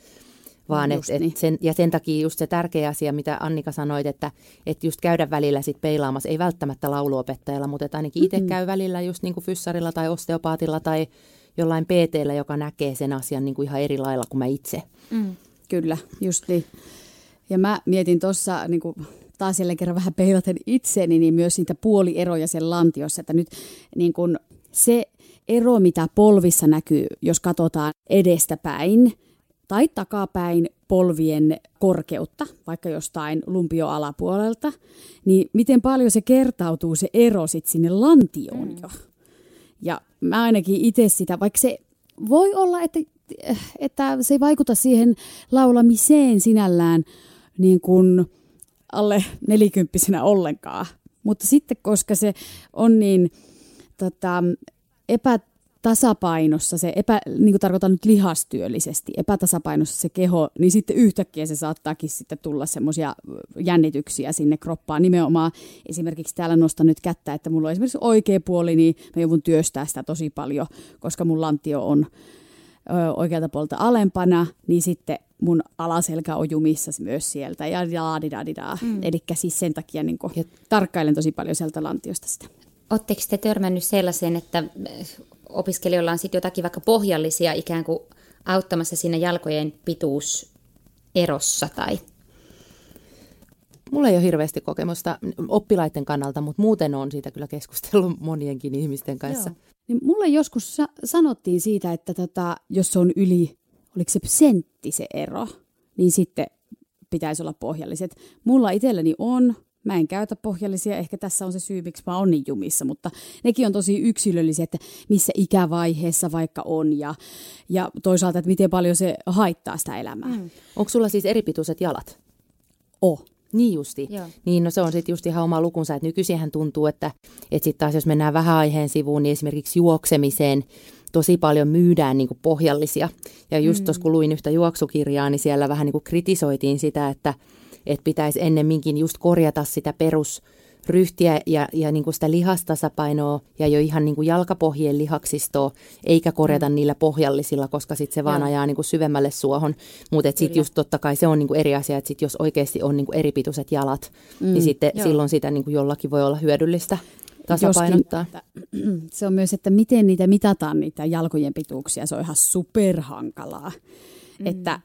[SPEAKER 4] Vaan
[SPEAKER 2] Just
[SPEAKER 4] et, et
[SPEAKER 2] niin.
[SPEAKER 4] sen, ja sen takia just se tärkeä asia, mitä Annika sanoit, että et just käydä välillä sit peilaamassa, ei välttämättä lauluopettajalla, mutta ainakin itse käy välillä just niin kuin fyssarilla tai osteopaatilla tai jollain PTllä, joka näkee sen asian niin kuin ihan eri lailla kuin mä itse.
[SPEAKER 3] Mm.
[SPEAKER 2] Kyllä, just niin. Ja mä mietin tuossa niin taas jälleen kerran vähän peilaten itseeni, niin myös niitä puolieroja sen lantiossa, että nyt niin kuin se ero, mitä polvissa näkyy, jos katsotaan edestäpäin tai takapäin polvien korkeutta, vaikka jostain lumpioalapuolelta, niin miten paljon se kertautuu se ero sitten sinne lantioon jo. Ja mä ainakin itse sitä, vaikka se voi olla, että, että se ei vaikuta siihen laulamiseen sinällään niin kuin alle nelikymppisenä ollenkaan. Mutta sitten, koska se on niin tota, epätasapainossa, se epä, niin kuin tarkoitan nyt lihastyöllisesti, epätasapainossa se keho, niin sitten yhtäkkiä se saattaakin sitten tulla semmoisia jännityksiä sinne kroppaan. Nimenomaan esimerkiksi täällä nostan nyt kättä, että mulla on esimerkiksi oikea puoli, niin mä joudun työstää sitä tosi paljon, koska mun lantio on ö, oikealta puolta alempana, niin sitten mun alaselkä on jumissa myös sieltä ja daadidadidaa. Mm. Eli siis sen takia niin
[SPEAKER 4] Ja-
[SPEAKER 2] tarkkailen tosi paljon sieltä lantiosta sitä.
[SPEAKER 3] Oletteko te törmännyt sellaiseen, että opiskelijoilla on sitten jotakin vaikka pohjallisia ikään kuin auttamassa siinä jalkojen pituuserossa tai
[SPEAKER 4] Mulla ei ole hirveästi kokemusta oppilaiden kannalta, mutta muuten on siitä kyllä keskustellut monienkin ihmisten kanssa.
[SPEAKER 2] Niin mulle joskus sa- sanottiin siitä, että tota, jos on yli, oliko se sentti se ero, niin sitten pitäisi olla pohjalliset. Mulla itselläni on, mä en käytä pohjallisia, ehkä tässä on se syy, miksi mä oon niin jumissa, mutta nekin on tosi yksilöllisiä, että missä ikävaiheessa vaikka on ja, ja toisaalta, että miten paljon se haittaa sitä elämää. Mm.
[SPEAKER 4] Onko sulla siis eripituiset jalat?
[SPEAKER 2] Oh.
[SPEAKER 4] Niin justi.
[SPEAKER 3] Joo.
[SPEAKER 4] Niin no se on sitten just ihan oma lukunsa, että nykyisinhän tuntuu, että, että sitten taas jos mennään vähän aiheen sivuun, niin esimerkiksi juoksemiseen tosi paljon myydään niin kuin pohjallisia. Ja just mm. tuossa kun luin yhtä juoksukirjaa, niin siellä vähän niin kuin kritisoitiin sitä, että, että pitäisi ennemminkin just korjata sitä perusryhtiä ja, ja niin kuin sitä lihastasapainoa ja jo ihan niin kuin jalkapohjien lihaksistoa, eikä korjata mm. niillä pohjallisilla, koska sitten se vaan
[SPEAKER 3] Joo.
[SPEAKER 4] ajaa niin kuin syvemmälle suohon. Mutta sitten just totta kai se on niin kuin eri asia, että sit jos oikeasti on niin kuin eripituiset jalat, mm. niin sitten
[SPEAKER 3] Joo.
[SPEAKER 4] silloin sitä niin kuin jollakin voi olla hyödyllistä tasapainottaa.
[SPEAKER 2] Joskin, että, se on myös, että miten niitä mitataan, niitä jalkojen pituuksia. Se on ihan superhankalaa. Mm. Että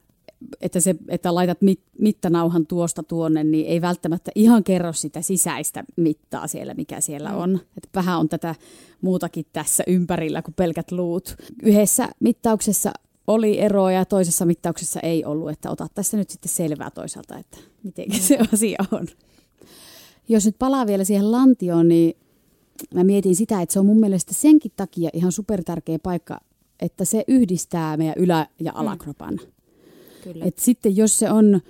[SPEAKER 2] että, se, että laitat mit, mittanauhan tuosta tuonne, niin ei välttämättä ihan kerro sitä sisäistä mittaa siellä, mikä siellä mm. on. Että vähän on tätä muutakin tässä ympärillä kuin pelkät luut. Yhdessä mittauksessa oli eroa ja toisessa mittauksessa ei ollut, että ota tässä nyt sitten selvää toisaalta, että miten se asia on. Jos nyt palaa vielä siihen lantioon, niin mä mietin sitä, että se on mun mielestä senkin takia ihan supertärkeä paikka, että se yhdistää meidän ylä- ja mm. alakropan. Mm. Kyllä. Et sitten jos se on,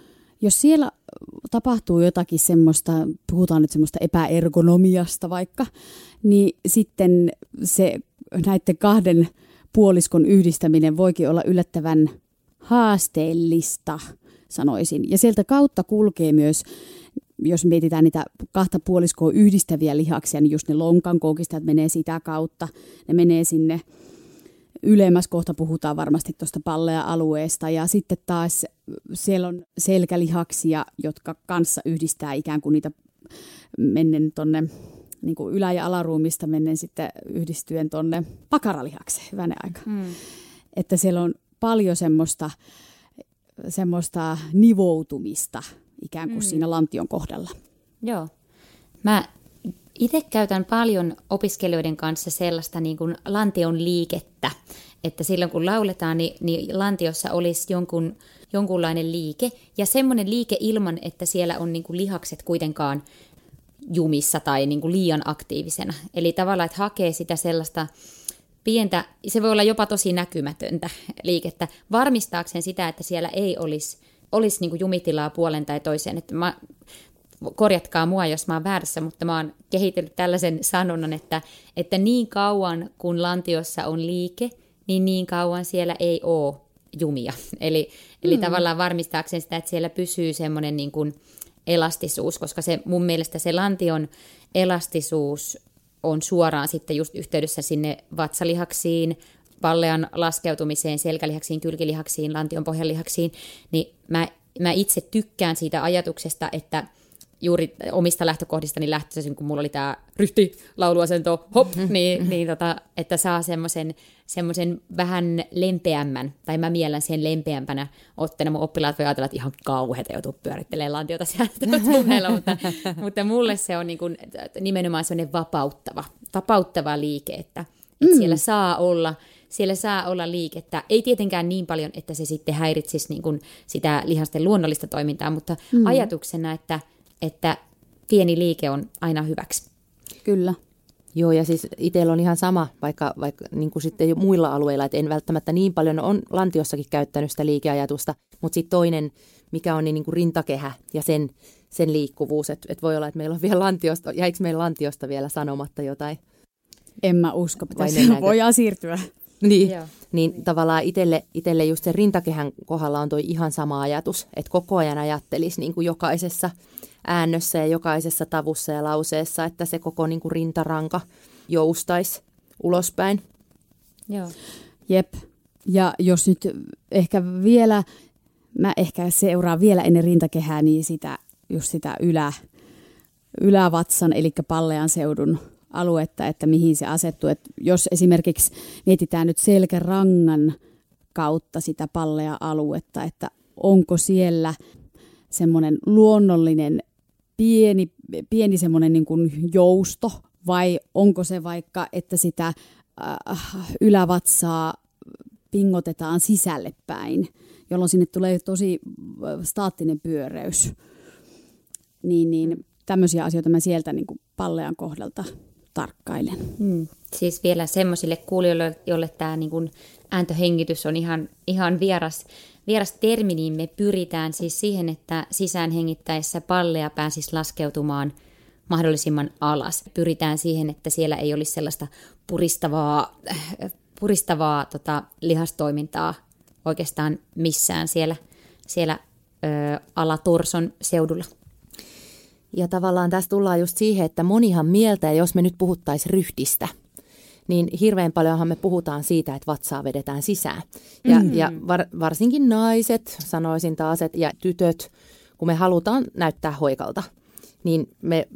[SPEAKER 2] jos siellä tapahtuu jotakin semmoista, puhutaan nyt semmoista epäergonomiasta vaikka, niin sitten se näiden kahden puoliskon yhdistäminen voikin olla yllättävän haasteellista, sanoisin. Ja sieltä kautta kulkee myös, jos mietitään niitä kahta puoliskoa yhdistäviä lihaksia, niin just ne lonkan koukistajat menee sitä kautta. Ne menee sinne ylemmäs kohta puhutaan varmasti tuosta pallea-alueesta. Ja sitten taas siellä on selkälihaksia, jotka kanssa yhdistää ikään kuin niitä mennen tuonne niin kuin ylä- ja alaruumista mennen sitten yhdistyen tuonne pakaralihakseen hyvänä aika. Mm. Että siellä on paljon semmoista, semmoista nivoutumista ikään kuin mm. siinä lantion kohdalla.
[SPEAKER 3] Joo. Mä itse käytän paljon opiskelijoiden kanssa sellaista niin kuin lantion liikettä, että silloin kun lauletaan, niin, niin lantiossa olisi jonkun, jonkunlainen liike, ja semmoinen liike ilman, että siellä on niin kuin lihakset kuitenkaan jumissa tai niin kuin liian aktiivisena. Eli tavallaan, että hakee sitä sellaista pientä, se voi olla jopa tosi näkymätöntä liikettä, varmistaakseen sitä, että siellä ei olisi, olisi niin kuin jumitilaa puolen tai toiseen. Että mä, korjatkaa mua, jos mä oon väärässä, mutta mä oon kehitellyt tällaisen sanonnan, että, että niin kauan kun lantiossa on liike, niin niin kauan siellä ei ole jumia. Eli, eli mm. tavallaan varmistaakseen sitä, että siellä pysyy semmoinen niin kuin, elastisuus, koska se mun mielestä se lantion elastisuus on suoraan sitten just yhteydessä sinne vatsalihaksiin, pallean laskeutumiseen, selkälihaksiin, kylkilihaksiin, lantion pohjalihaksiin, niin mä, mä itse tykkään siitä ajatuksesta, että juuri omista lähtökohdistani lähtöisin, kun mulla oli tämä ryhti, lauluasento, hop, niin, niin tota, että saa semmoisen semmoisen vähän lempeämmän, tai mä miellän sen lempeämpänä otteena. Mun oppilaat voi ajatella, että ihan kauheita joutuu pyörittelemään lantiota sieltä mutta, mutta mulle se on niin kuin, nimenomaan semmoinen vapauttava, vapauttava liike, että, että mm. siellä saa olla siellä saa olla liikettä. Ei tietenkään niin paljon, että se sitten häiritsisi niin kuin sitä lihasten luonnollista toimintaa, mutta mm. ajatuksena, että, että pieni liike on aina hyväksi.
[SPEAKER 2] Kyllä.
[SPEAKER 4] Joo, ja siis itsellä on ihan sama, vaikka, vaikka niin kuin sitten jo muilla alueilla, että en välttämättä niin paljon, on lantiossakin käyttänyt sitä liikeajatusta, mutta sitten toinen, mikä on niin, niin kuin rintakehä ja sen, sen liikkuvuus, että et voi olla, että meillä on vielä lantiosta, jäikö meillä lantiosta vielä sanomatta jotain?
[SPEAKER 2] En mä usko, pitäisi voidaan siirtyä.
[SPEAKER 4] Niin, niin tavallaan itselle, itselle just sen rintakehän kohdalla on toi ihan sama ajatus, että koko ajan ajattelisi niin kuin jokaisessa äännössä ja jokaisessa tavussa ja lauseessa, että se koko niin kuin rintaranka joustaisi ulospäin.
[SPEAKER 2] Joo. Jep. Ja jos nyt ehkä vielä, mä ehkä seuraan vielä ennen rintakehää, niin sitä, just sitä ylä, ylävatsan, eli pallean seudun aluetta, että mihin se asettuu. Et jos esimerkiksi mietitään nyt selkärangan kautta sitä pallea aluetta, että onko siellä semmoinen luonnollinen pieni, pieni semmoinen niin kuin jousto vai onko se vaikka, että sitä äh, ylävatsaa pingotetaan sisälle päin, jolloin sinne tulee tosi äh, staattinen pyöreys. Niin, niin tämmöisiä asioita mä sieltä niin kuin pallean kohdalta tarkkailen. Hmm.
[SPEAKER 3] Siis vielä semmoisille kuulijoille, joille tämä niin kuin ääntöhengitys on ihan, ihan vieras, vieras termi, niin me pyritään siis siihen, että sisäänhengittäessä palleja pääsisi laskeutumaan mahdollisimman alas. Pyritään siihen, että siellä ei olisi sellaista puristavaa, puristavaa tota, lihastoimintaa oikeastaan missään siellä, siellä ö, alatorson seudulla.
[SPEAKER 4] Ja tavallaan tässä tullaan just siihen, että monihan mieltä, ja jos me nyt puhuttaisiin ryhtistä, niin hirveän paljonhan me puhutaan siitä, että vatsaa vedetään sisään. Ja, mm. ja var, varsinkin naiset, sanoisin taas, että, ja tytöt, kun me halutaan näyttää hoikalta, niin me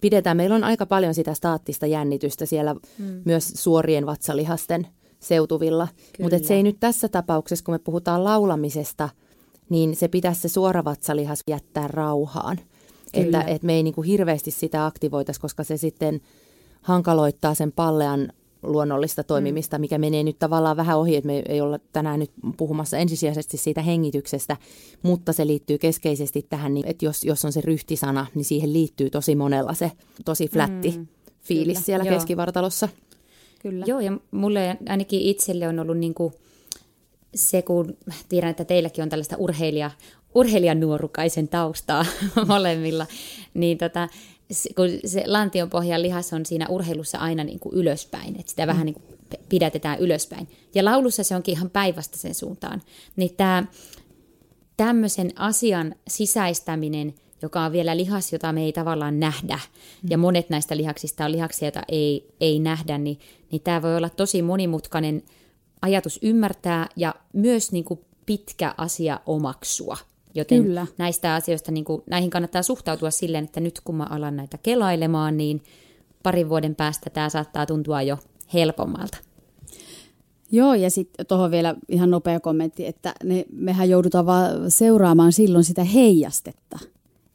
[SPEAKER 4] pidetään, meillä on aika paljon sitä staattista jännitystä siellä mm. myös suorien vatsalihasten seutuvilla. Mutta se ei nyt tässä tapauksessa, kun me puhutaan laulamisesta – niin se pitäisi se suora vatsalihas jättää rauhaan. Että, että me ei niin kuin hirveästi sitä aktivoitaisi, koska se sitten hankaloittaa sen pallean luonnollista toimimista, mikä menee nyt tavallaan vähän ohi, että me ei olla tänään nyt puhumassa ensisijaisesti siitä hengityksestä, mutta se liittyy keskeisesti tähän, niin että jos, jos on se ryhtisana, niin siihen liittyy tosi monella se tosi flätti mm, fiilis kyllä, siellä joo. keskivartalossa.
[SPEAKER 3] Kyllä. Joo, ja mulle ainakin itselle on ollut niin kuin se, kun tiedän, että teilläkin on tällaista urheilija, urheilijan nuorukaisen taustaa molemmilla, niin tota, kun se lantion pohjan lihas on siinä urheilussa aina niin kuin ylöspäin, että sitä mm. vähän niin kuin pidätetään ylöspäin. Ja laulussa se onkin ihan päivästä sen suuntaan. Niin tämä tämmöisen asian sisäistäminen, joka on vielä lihas, jota me ei tavallaan nähdä, mm. ja monet näistä lihaksista on lihaksia, joita ei, ei nähdä, niin, niin tämä voi olla tosi monimutkainen ajatus ymmärtää ja myös niin kuin pitkä asia omaksua. Joten Kyllä. näistä asioista, niin kuin, näihin kannattaa suhtautua silleen, että nyt kun mä alan näitä kelailemaan, niin parin vuoden päästä tämä saattaa tuntua jo helpommalta.
[SPEAKER 2] Joo, ja sitten tuohon vielä ihan nopea kommentti, että ne, mehän joudutaan vaan seuraamaan silloin sitä heijastetta.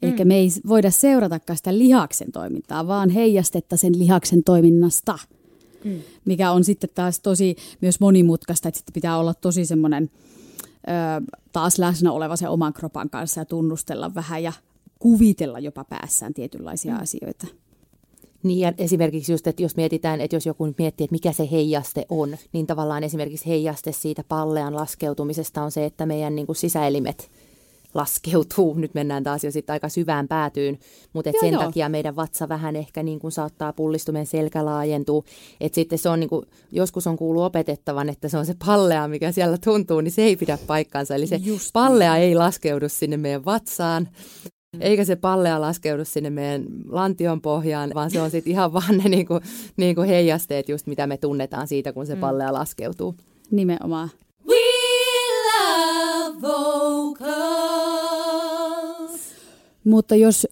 [SPEAKER 2] Mm. Eikä me ei voida seuratakaan sitä lihaksen toimintaa, vaan heijastetta sen lihaksen toiminnasta. Mm. Mikä on sitten taas tosi myös monimutkaista, että sitten pitää olla tosi semmoinen taas läsnä oleva sen oman kropan kanssa ja tunnustella vähän ja kuvitella jopa päässään tietynlaisia mm. asioita.
[SPEAKER 4] Niin ja esimerkiksi just, että jos mietitään, että jos joku miettii, että mikä se heijaste on, niin tavallaan esimerkiksi heijaste siitä pallean laskeutumisesta on se, että meidän niin kuin sisäelimet laskeutuu. Nyt mennään taas jo sitten aika syvään päätyyn, mutta et sen joo. takia meidän vatsa vähän ehkä niin kuin saattaa pullistuminen selkä laajentuu. Et sitten se on niin kuin, joskus on kuullut opetettavan, että se on se pallea, mikä siellä tuntuu, niin se ei pidä paikkansa. Eli se Just pallea niin. ei laskeudu sinne meidän vatsaan. Eikä se pallea laskeudu sinne meidän lantion pohjaan, vaan se on sitten ihan vaan ne niinku, niinku heijasteet just, mitä me tunnetaan siitä, kun se mm. pallea laskeutuu.
[SPEAKER 2] Nimenomaan.
[SPEAKER 1] We love vocals.
[SPEAKER 2] Mutta jos,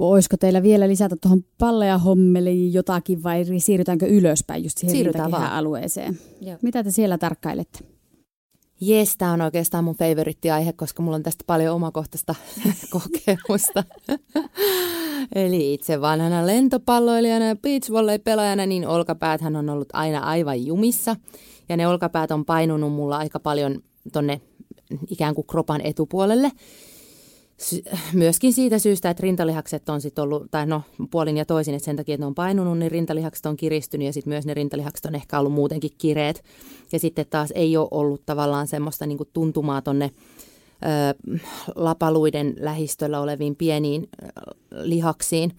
[SPEAKER 2] olisiko teillä vielä lisätä tuohon palleja hommeliin jotakin vai siirrytäänkö ylöspäin just siihen Siirrytään alueeseen? Mitä te siellä tarkkailette?
[SPEAKER 4] Jes, tämä on oikeastaan mun favoritti-aihe, koska mulla on tästä paljon omakohtaista kokemusta. Eli itse vanhana lentopalloilijana ja beachvolley-pelaajana, niin olkapääthän on ollut aina aivan jumissa. Ja ne olkapäät on painunut mulla aika paljon tonne ikään kuin kropan etupuolelle myöskin siitä syystä, että rintalihakset on sitten ollut, tai no puolin ja toisin, että sen takia, että ne on painunut, niin rintalihakset on kiristynyt ja sitten myös ne rintalihakset on ehkä ollut muutenkin kireet. Ja sitten taas ei ole ollut tavallaan semmoista niin tuntumaa tonne ö, lapaluiden lähistöllä oleviin pieniin lihaksiin.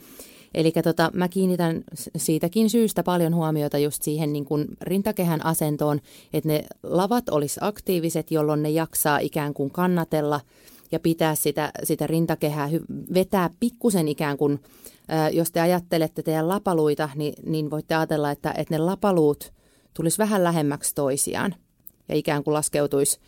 [SPEAKER 4] Eli tota, mä kiinnitän siitäkin syystä paljon huomiota just siihen niin kuin rintakehän asentoon, että ne lavat olisi aktiiviset, jolloin ne jaksaa ikään kuin kannatella – ja pitää sitä, sitä rintakehää, vetää pikkusen ikään kuin, jos te ajattelette teidän lapaluita, niin, niin voitte ajatella, että, että ne lapaluut tulisi vähän lähemmäksi toisiaan ja ikään kuin laskeutuisi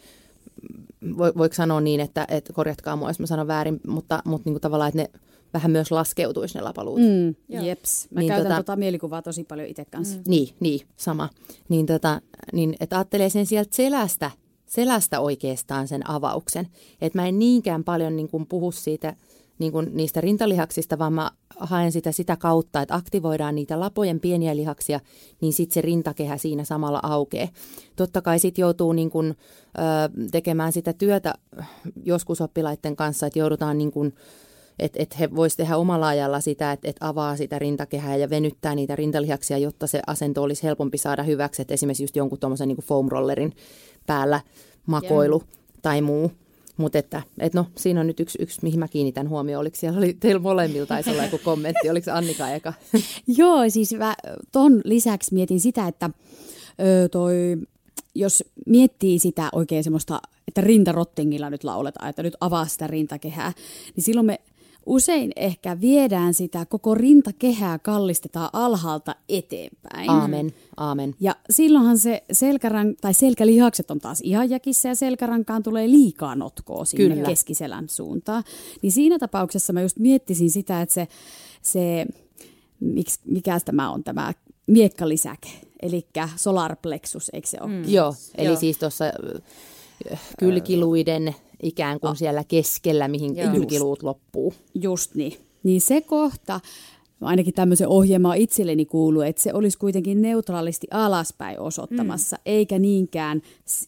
[SPEAKER 4] voiko sanoa niin, että, että korjatkaa mua, jos mä sanon väärin, mutta, mutta niin kuin tavallaan, että ne vähän myös laskeutuisi ne lapaluut.
[SPEAKER 2] Mm, jeps. Mä niin käytän tota, tota mielikuvaa tosi paljon itse kanssa. Mm.
[SPEAKER 4] Niin, niin, sama. Niin, tota, niin että ajattelee sen sieltä selästä selästä oikeastaan sen avauksen. Että mä en niinkään paljon niin kuin puhu siitä niin kuin niistä rintalihaksista, vaan mä haen sitä sitä kautta, että aktivoidaan niitä lapojen pieniä lihaksia, niin sitten se rintakehä siinä samalla aukeaa. Totta kai sitten joutuu niin kuin, ö, tekemään sitä työtä joskus oppilaiden kanssa, että joudutaan niin kuin, että et he voisivat tehdä omalla ajalla sitä, että et avaa sitä rintakehää ja venyttää niitä rintalihaksia, jotta se asento olisi helpompi saada hyväksi. Et esimerkiksi just jonkun tuommoisen niin foam rollerin päällä makoilu yeah. tai muu. Mutta että, et no, siinä on nyt yksi, yksi, mihin mä kiinnitän huomioon. Oliko siellä oli, teillä molemmilla taisi olla joku kommentti? Oliko Annika eka?
[SPEAKER 2] Joo, siis mä ton lisäksi mietin sitä, että ö, toi, jos miettii sitä oikein semmoista, että rintarottingilla nyt lauletaan, että nyt avaa sitä rintakehää, niin silloin me Usein ehkä viedään sitä koko rintakehää, kallistetaan alhaalta eteenpäin.
[SPEAKER 4] Aamen, aamen.
[SPEAKER 2] Ja silloinhan se selkäran, tai selkälihakset on taas ihan jäkissä ja selkärankaan tulee liikaa notkoa sinne Kyllä. keskiselän suuntaan. Niin siinä tapauksessa mä just miettisin sitä, että se, se miksi, mikä tämä on tämä miekkalisäke, eli solar plexus, eikö se ole? Mm.
[SPEAKER 4] Joo, eli Joo. siis tuossa kylkiluiden ikään kuin siellä keskellä, mihin
[SPEAKER 3] Joo.
[SPEAKER 4] kylkiluut loppuu.
[SPEAKER 2] Just niin. Niin se kohta, ainakin tämmöisen ohjelmaan itselleni kuuluu, että se olisi kuitenkin neutraalisti alaspäin osoittamassa, mm. eikä niinkään,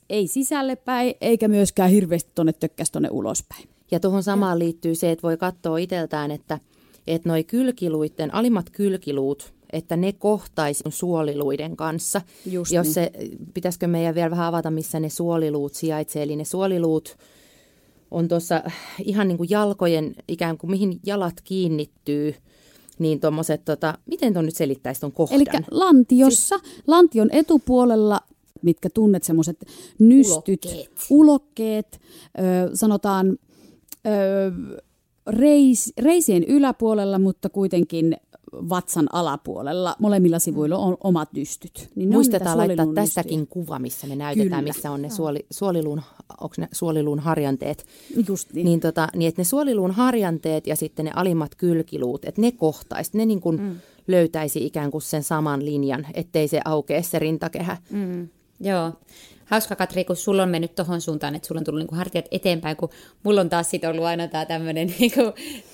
[SPEAKER 2] ei sisälle päin, eikä myöskään hirveästi tuonne tökkäs tuonne ulospäin.
[SPEAKER 4] Ja tuohon samaan liittyy se, että voi katsoa itseltään, että, että noi kylkiluitten, alimmat kylkiluut, että ne kohtaisi suoliluiden kanssa.
[SPEAKER 2] Just
[SPEAKER 4] Jos
[SPEAKER 2] niin.
[SPEAKER 4] se, pitäisikö meidän vielä vähän avata, missä ne suoliluut sijaitsee. Eli ne suoliluut on tuossa ihan niin kuin jalkojen, ikään kuin mihin jalat kiinnittyy, niin tuommoiset, tota, miten tuon nyt selittäisi tuon kohdan?
[SPEAKER 2] Eli lantiossa, lantion etupuolella, mitkä tunnet semmoiset nystyt,
[SPEAKER 3] Ulokkeet.
[SPEAKER 2] ulokkeet ö, sanotaan ö, reis, reisien yläpuolella, mutta kuitenkin vatsan alapuolella. Molemmilla sivuilla on omat nystyt. Niin
[SPEAKER 4] Muistetaan laittaa tästäkin kuva, missä me näytetään,
[SPEAKER 2] Kyllä.
[SPEAKER 4] missä on ne suoli, suoliluun, onko ne suoliluun harjanteet.
[SPEAKER 2] Just niin.
[SPEAKER 4] Niin, tota, niin että ne suoliluun harjanteet ja sitten ne alimmat kylkiluut, että ne kohtaisi, ne niin kuin mm. löytäisi ikään kuin sen saman linjan, ettei se aukea se rintakehä.
[SPEAKER 3] Mm, joo. Hauska Katri, kun sulla on mennyt tohon suuntaan, että sulla on tullut niinku hartiat eteenpäin, kun mulla on taas sit ollut aina tämä tämmöinen, niinku,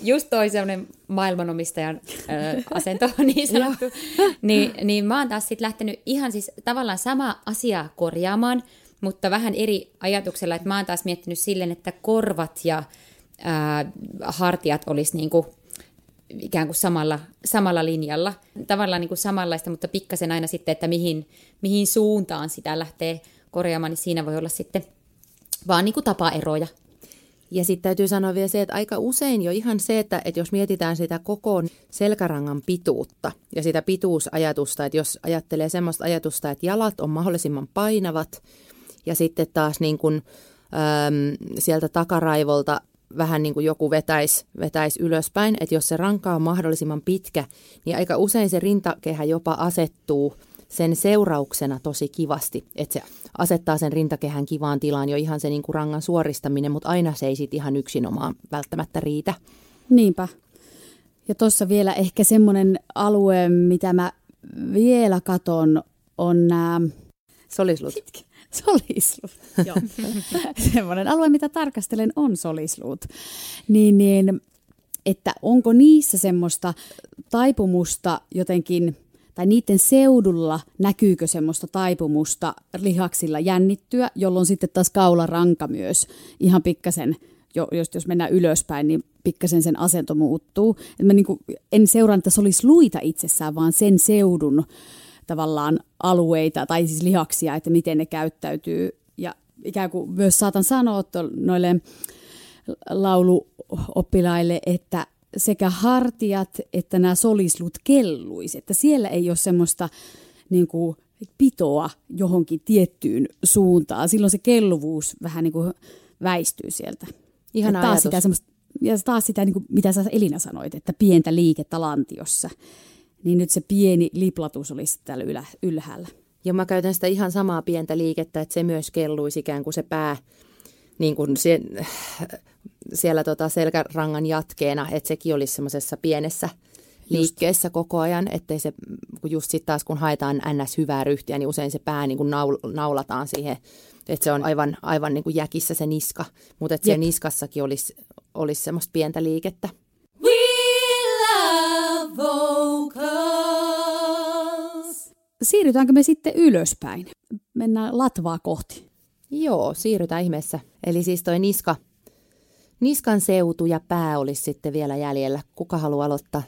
[SPEAKER 3] just toi semmoinen maailmanomistajan ö, asento niin sanottu, niin, niin mä oon taas sitten lähtenyt ihan siis tavallaan sama asia korjaamaan, mutta vähän eri ajatuksella, että mä oon taas miettinyt silleen, että korvat ja ää, hartiat olisi niinku ikään kuin samalla, samalla linjalla. Tavallaan niin kuin samanlaista, mutta pikkasen aina sitten, että mihin, mihin suuntaan sitä lähtee korjaamaan, niin siinä voi olla sitten vaan niin kuin tapaeroja.
[SPEAKER 4] Ja sitten täytyy sanoa vielä se, että aika usein jo ihan se, että, että jos mietitään sitä koko selkärangan pituutta ja sitä pituusajatusta, että jos ajattelee semmoista ajatusta, että jalat on mahdollisimman painavat ja sitten taas niin kuin, äm, sieltä takaraivolta vähän niin kuin joku vetäisi vetäis ylöspäin, että jos se ranka on mahdollisimman pitkä, niin aika usein se rintakehä jopa asettuu sen seurauksena tosi kivasti, että se asettaa sen rintakehän kivaan tilaan jo ihan se niin kuin rangan suoristaminen, mutta aina se ei sit ihan yksinomaan välttämättä riitä.
[SPEAKER 2] Niinpä. Ja tuossa vielä ehkä semmoinen alue, mitä mä vielä katon, on nämä
[SPEAKER 4] Solislut.
[SPEAKER 2] solisluut. Joo. semmoinen alue, mitä tarkastelen, on solisluut. Niin, niin, että onko niissä semmoista taipumusta jotenkin, tai niiden seudulla näkyykö semmoista taipumusta lihaksilla jännittyä, jolloin sitten taas kaularanka myös ihan pikkasen, jo, jos, jos mennään ylöspäin, niin pikkasen sen asento muuttuu. Et mä niinku, en seuraa niitä solisluita itsessään, vaan sen seudun tavallaan alueita tai siis lihaksia, että miten ne käyttäytyy. Ja ikään kuin myös saatan sanoa noille lauluoppilaille, että sekä hartiat että nämä solislut kelluisi, että siellä ei ole semmoista niin kuin, pitoa johonkin tiettyyn suuntaan. Silloin se kelluvuus vähän niin kuin väistyy sieltä.
[SPEAKER 4] Ihana
[SPEAKER 2] ja taas
[SPEAKER 4] ajatus.
[SPEAKER 2] sitä semmoista, ja taas sitä, niin kuin, mitä sä Elina sanoit, että pientä liikettä lantiossa. Niin nyt se pieni liplatus olisi täällä ylä, ylhäällä.
[SPEAKER 4] Ja mä käytän sitä ihan samaa pientä liikettä, että se myös kelluisi ikään kuin se pää niin kuin se, siellä tota selkärangan jatkeena, että sekin olisi semmoisessa pienessä liikkeessä koko ajan, ettei se, kun just sitten taas kun haetaan ns. hyvää ryhtiä, niin usein se pää niin kuin naul, naulataan siihen, että se on aivan, aivan niin kuin jäkissä se niska, mutta että siellä niskassakin olisi, olisi semmoista pientä liikettä.
[SPEAKER 2] Siirrytäänkö me sitten ylöspäin? Mennään latvaa kohti.
[SPEAKER 4] Joo, siirrytään ihmeessä. Eli siis toi niska, niskan seutu ja pää olisi sitten vielä jäljellä. Kuka haluaa aloittaa?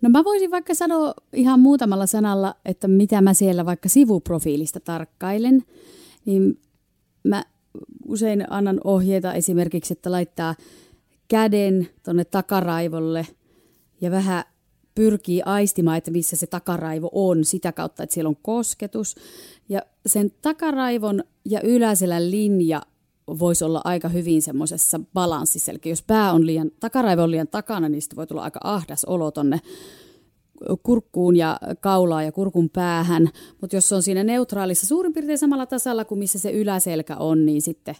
[SPEAKER 2] No mä voisin vaikka sanoa ihan muutamalla sanalla, että mitä mä siellä vaikka sivuprofiilista tarkkailen. Niin mä usein annan ohjeita esimerkiksi, että laittaa käden tonne takaraivolle ja vähän pyrkii aistimaan, että missä se takaraivo on, sitä kautta, että siellä on kosketus. Ja sen takaraivon ja yläselän linja voisi olla aika hyvin semmoisessa balanssissa. Eli jos pää on liian, takaraivo on liian takana, niin sitten voi tulla aika ahdas olo tonne kurkkuun ja kaulaan ja kurkun päähän. Mutta jos se on siinä neutraalissa suurin piirtein samalla tasalla kuin missä se yläselkä on, niin sitten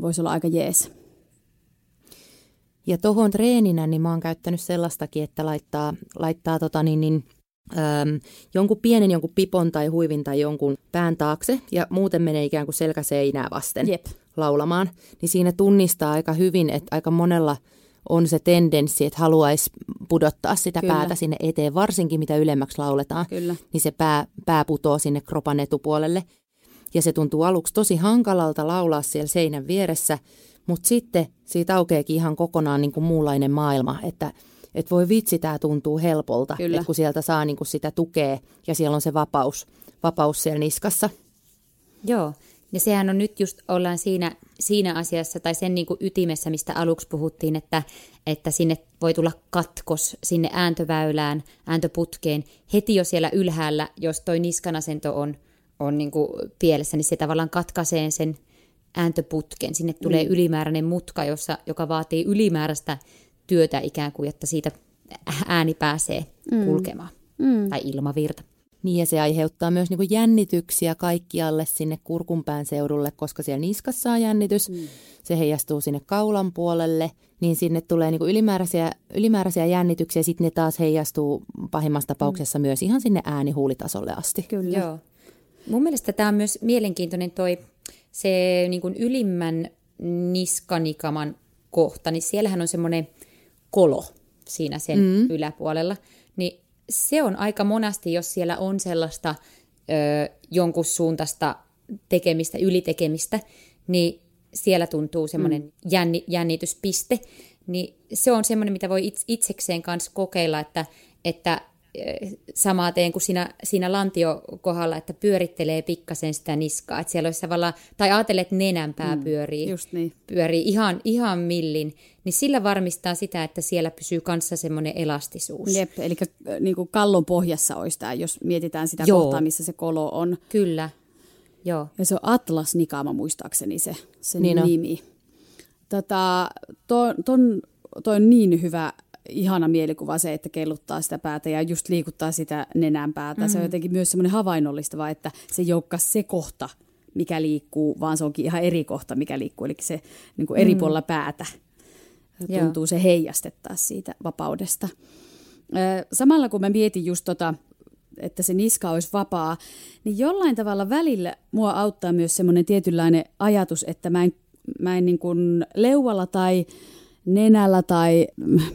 [SPEAKER 2] voisi olla aika jees.
[SPEAKER 4] Ja tohon treeninä niin mä oon käyttänyt sellaistakin, että laittaa, laittaa tota niin, niin, äm, jonkun pienen jonkun pipon tai huivin tai jonkun pään taakse ja muuten menee ikään kuin selkäseinää vasten.
[SPEAKER 2] Jep.
[SPEAKER 4] laulamaan, niin siinä tunnistaa aika hyvin, että aika monella on se tendenssi, että haluaisi pudottaa sitä Kyllä. päätä sinne eteen, varsinkin mitä ylemmäksi lauletaan,
[SPEAKER 2] Kyllä.
[SPEAKER 4] niin se pää, pää putoo sinne kropan etupuolelle. Ja se tuntuu aluksi tosi hankalalta laulaa siellä seinän vieressä, mutta sitten siitä aukeekin ihan kokonaan niin kuin muunlainen maailma, että et voi vitsi, tämä tuntuu helpolta, että kun sieltä saa niin kuin sitä tukea ja siellä on se vapaus, vapaus siellä niskassa.
[SPEAKER 3] Joo, ja sehän on nyt just, ollaan siinä, siinä asiassa tai sen niin kuin ytimessä, mistä aluksi puhuttiin, että, että sinne voi tulla katkos sinne ääntöväylään, ääntöputkeen heti jo siellä ylhäällä, jos toi niskanasento on, on niin kuin pielessä, niin se tavallaan katkaisee sen ääntöputken. Sinne tulee mm. ylimääräinen mutka, jossa, joka vaatii ylimääräistä työtä ikään kuin, että siitä ääni pääsee mm. kulkemaan. Mm. Tai ilmavirta.
[SPEAKER 4] Niin ja se aiheuttaa myös niin jännityksiä kaikkialle sinne kurkunpään seudulle, koska siellä niskassa on jännitys. Mm. Se heijastuu sinne kaulan puolelle, niin sinne tulee niin ylimääräisiä, ylimääräisiä jännityksiä. Sitten ne taas heijastuu pahimmassa tapauksessa mm. myös ihan sinne äänihuulitasolle asti.
[SPEAKER 3] Kyllä. Joo. Mun mielestä tämä on myös mielenkiintoinen toi se niin kuin ylimmän niskanikaman kohta, niin siellähän on semmoinen kolo siinä sen mm. yläpuolella. Niin se on aika monasti, jos siellä on sellaista ö, jonkun suuntaista tekemistä, ylitekemistä, niin siellä tuntuu semmoinen mm. jänni, jännityspiste. Niin se on semmoinen, mitä voi itsekseen kanssa kokeilla, että, että samaa teen kuin siinä, siinä lantiokohdalla, että pyörittelee pikkasen sitä niskaa. Että siellä olisi tavallaan, tai ajattelee, että nenänpää mm, pyörii,
[SPEAKER 2] niin.
[SPEAKER 3] pyörii ihan, ihan millin, niin sillä varmistaa sitä, että siellä pysyy kanssa semmoinen elastisuus.
[SPEAKER 2] Jep, eli niin kuin kallon pohjassa olisi tämä, jos mietitään sitä Joo. kohtaa, missä se kolo on.
[SPEAKER 3] Kyllä, Joo.
[SPEAKER 2] Ja se on Atlas Nikama muistaakseni se, se niin nimi. Tota, to, ton, toi on niin hyvä ihana mielikuva se, että kelluttaa sitä päätä ja just liikuttaa sitä nenän päätä. Mm. Se on mm. jotenkin myös semmoinen havainnollistava, että se ei olekaan se kohta, mikä liikkuu, vaan se onkin ihan eri kohta, mikä liikkuu. Eli se niin kuin eri mm. puolella päätä tuntuu Joo. se heijastettaa siitä vapaudesta. Samalla kun mä mietin just tota, että se niska olisi vapaa, niin jollain tavalla välillä mua auttaa myös semmoinen tietynlainen ajatus, että mä en, mä en niin kuin leualla tai nenällä tai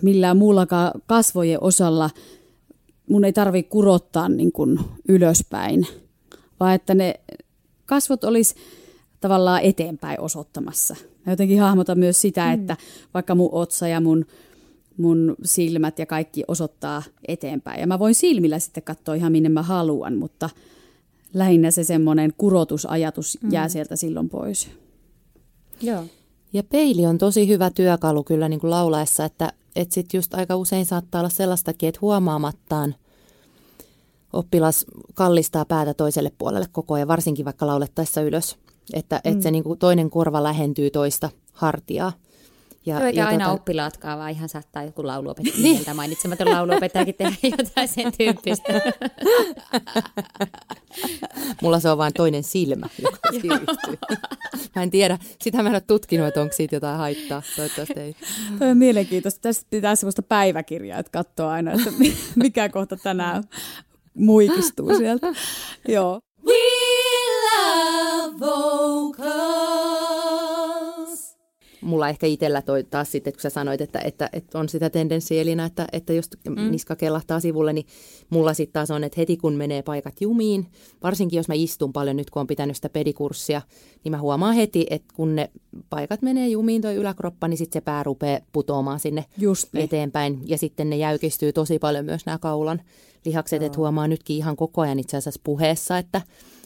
[SPEAKER 2] millään muullakaan kasvojen osalla mun ei tarvi kurottaa niin kuin ylöspäin, vaan että ne kasvot olisi tavallaan eteenpäin osoittamassa. Mä jotenkin hahmotan myös sitä, mm. että vaikka mun otsa ja mun, mun silmät ja kaikki osoittaa eteenpäin. Ja mä voin silmillä sitten katsoa ihan minne mä haluan, mutta lähinnä se semmoinen kurotusajatus mm. jää sieltä silloin pois.
[SPEAKER 3] Joo.
[SPEAKER 4] Ja peili on tosi hyvä työkalu kyllä niin kuin laulaessa, että, että sit just aika usein saattaa olla sellaistakin, että huomaamattaan oppilas kallistaa päätä toiselle puolelle koko ajan, varsinkin vaikka laulettaessa ylös. Että, mm. että se niin kuin toinen korva lähentyy toista hartiaa.
[SPEAKER 3] Ja, Joo, ja aina tota... oppilaatkaan, vaan ihan saattaa joku lauluopettaja niin. mainitsematon lauluopettajakin tehdä jotain sen tyyppistä.
[SPEAKER 4] Mulla se on vain toinen silmä, joka siirtyy. Mä en tiedä, sitä mä en ole tutkinut, että onko siitä jotain haittaa. Toivottavasti ei.
[SPEAKER 2] Toi on mielenkiintoista. Tästä pitää sellaista päiväkirjaa, että katsoo aina, että mikä kohta tänään muikistuu sieltä. Joo. We love
[SPEAKER 4] vocals mulla ehkä itsellä toi taas sitten, kun sä sanoit, että, että, että on sitä tendenssiä Elina, että, että just mm. niska kellahtaa sivulle, niin mulla sitten taas on, että heti kun menee paikat jumiin, varsinkin jos mä istun paljon nyt, kun on pitänyt sitä pedikurssia, niin mä huomaan heti, että kun ne paikat menee jumiin toi yläkroppa, niin sitten se pää rupeaa putoamaan sinne
[SPEAKER 2] just
[SPEAKER 4] niin. eteenpäin. Ja sitten ne jäykistyy tosi paljon myös nämä kaulan lihakset, että huomaa nytkin ihan koko ajan itse asiassa puheessa, että,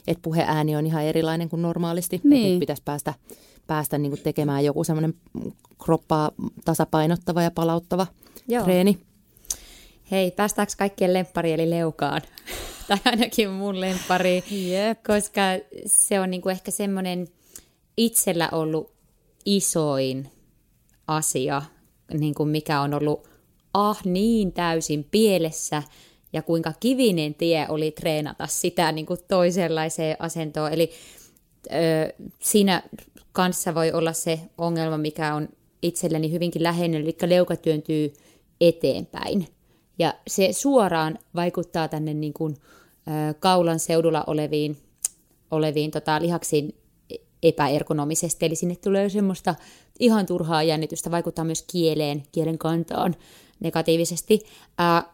[SPEAKER 4] että puheääni on ihan erilainen kuin normaalisti. Niin. Että pitäisi päästä päästä niin kuin tekemään joku semmoinen kroppaa tasapainottava ja palauttava Joo. treeni.
[SPEAKER 3] Hei, päästäänkö kaikkien lemppari eli leukaan? tai ainakin mun lemppari,
[SPEAKER 2] yep.
[SPEAKER 3] koska se on niin kuin ehkä semmoinen itsellä ollut isoin asia, niin kuin mikä on ollut ah niin täysin pielessä ja kuinka kivinen tie oli treenata sitä niin kuin toisenlaiseen asentoon. Eli ö, siinä kanssa voi olla se ongelma, mikä on itselleni hyvinkin läheinen, eli leuka työntyy eteenpäin. Ja se suoraan vaikuttaa tänne niin kuin, ö, kaulan seudulla oleviin, oleviin tota, lihaksiin epäergonomisesti, eli sinne tulee semmoista ihan turhaa jännitystä, vaikuttaa myös kieleen, kielen kantaan negatiivisesti. Ää,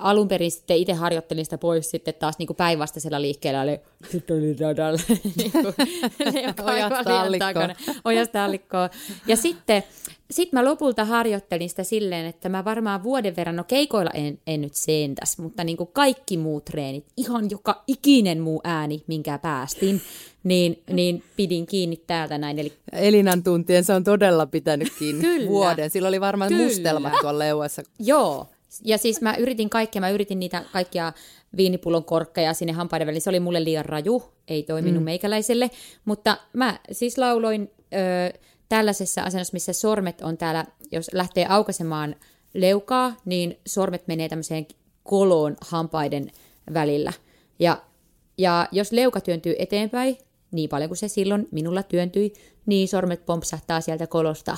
[SPEAKER 3] alun perin sitten itse harjoittelin sitä pois sitten taas niin päinvastaisella liikkeellä, eli sitten oli niin
[SPEAKER 4] allikkoon.
[SPEAKER 3] Ja sitten sit mä lopulta harjoittelin sitä silleen, että mä varmaan vuoden verran, no keikoilla en, en nyt sentäs, mutta niin kuin kaikki muut treenit, ihan joka ikinen muu ääni, minkä päästin, niin, niin pidin kiinni täältä näin. Eli
[SPEAKER 4] Elinan tuntien se on todella pitänyt kiinni
[SPEAKER 3] Kyllä.
[SPEAKER 4] vuoden. Sillä oli varmaan
[SPEAKER 3] Kyllä.
[SPEAKER 4] mustelmat tuolla leuassa.
[SPEAKER 3] Joo, ja siis mä yritin kaikkea, mä yritin niitä kaikkia viinipullon korkkeja sinne hampaiden väliin. Se oli mulle liian raju, ei toiminut mm. meikäläiselle, mutta mä siis lauloin ö, tällaisessa asennossa, missä sormet on täällä, jos lähtee aukaisemaan leukaa, niin sormet menee tämmöiseen koloon hampaiden välillä. Ja, ja jos leuka työntyy eteenpäin, niin paljon kuin se silloin minulla työntyi, niin sormet pompsahtaa sieltä kolosta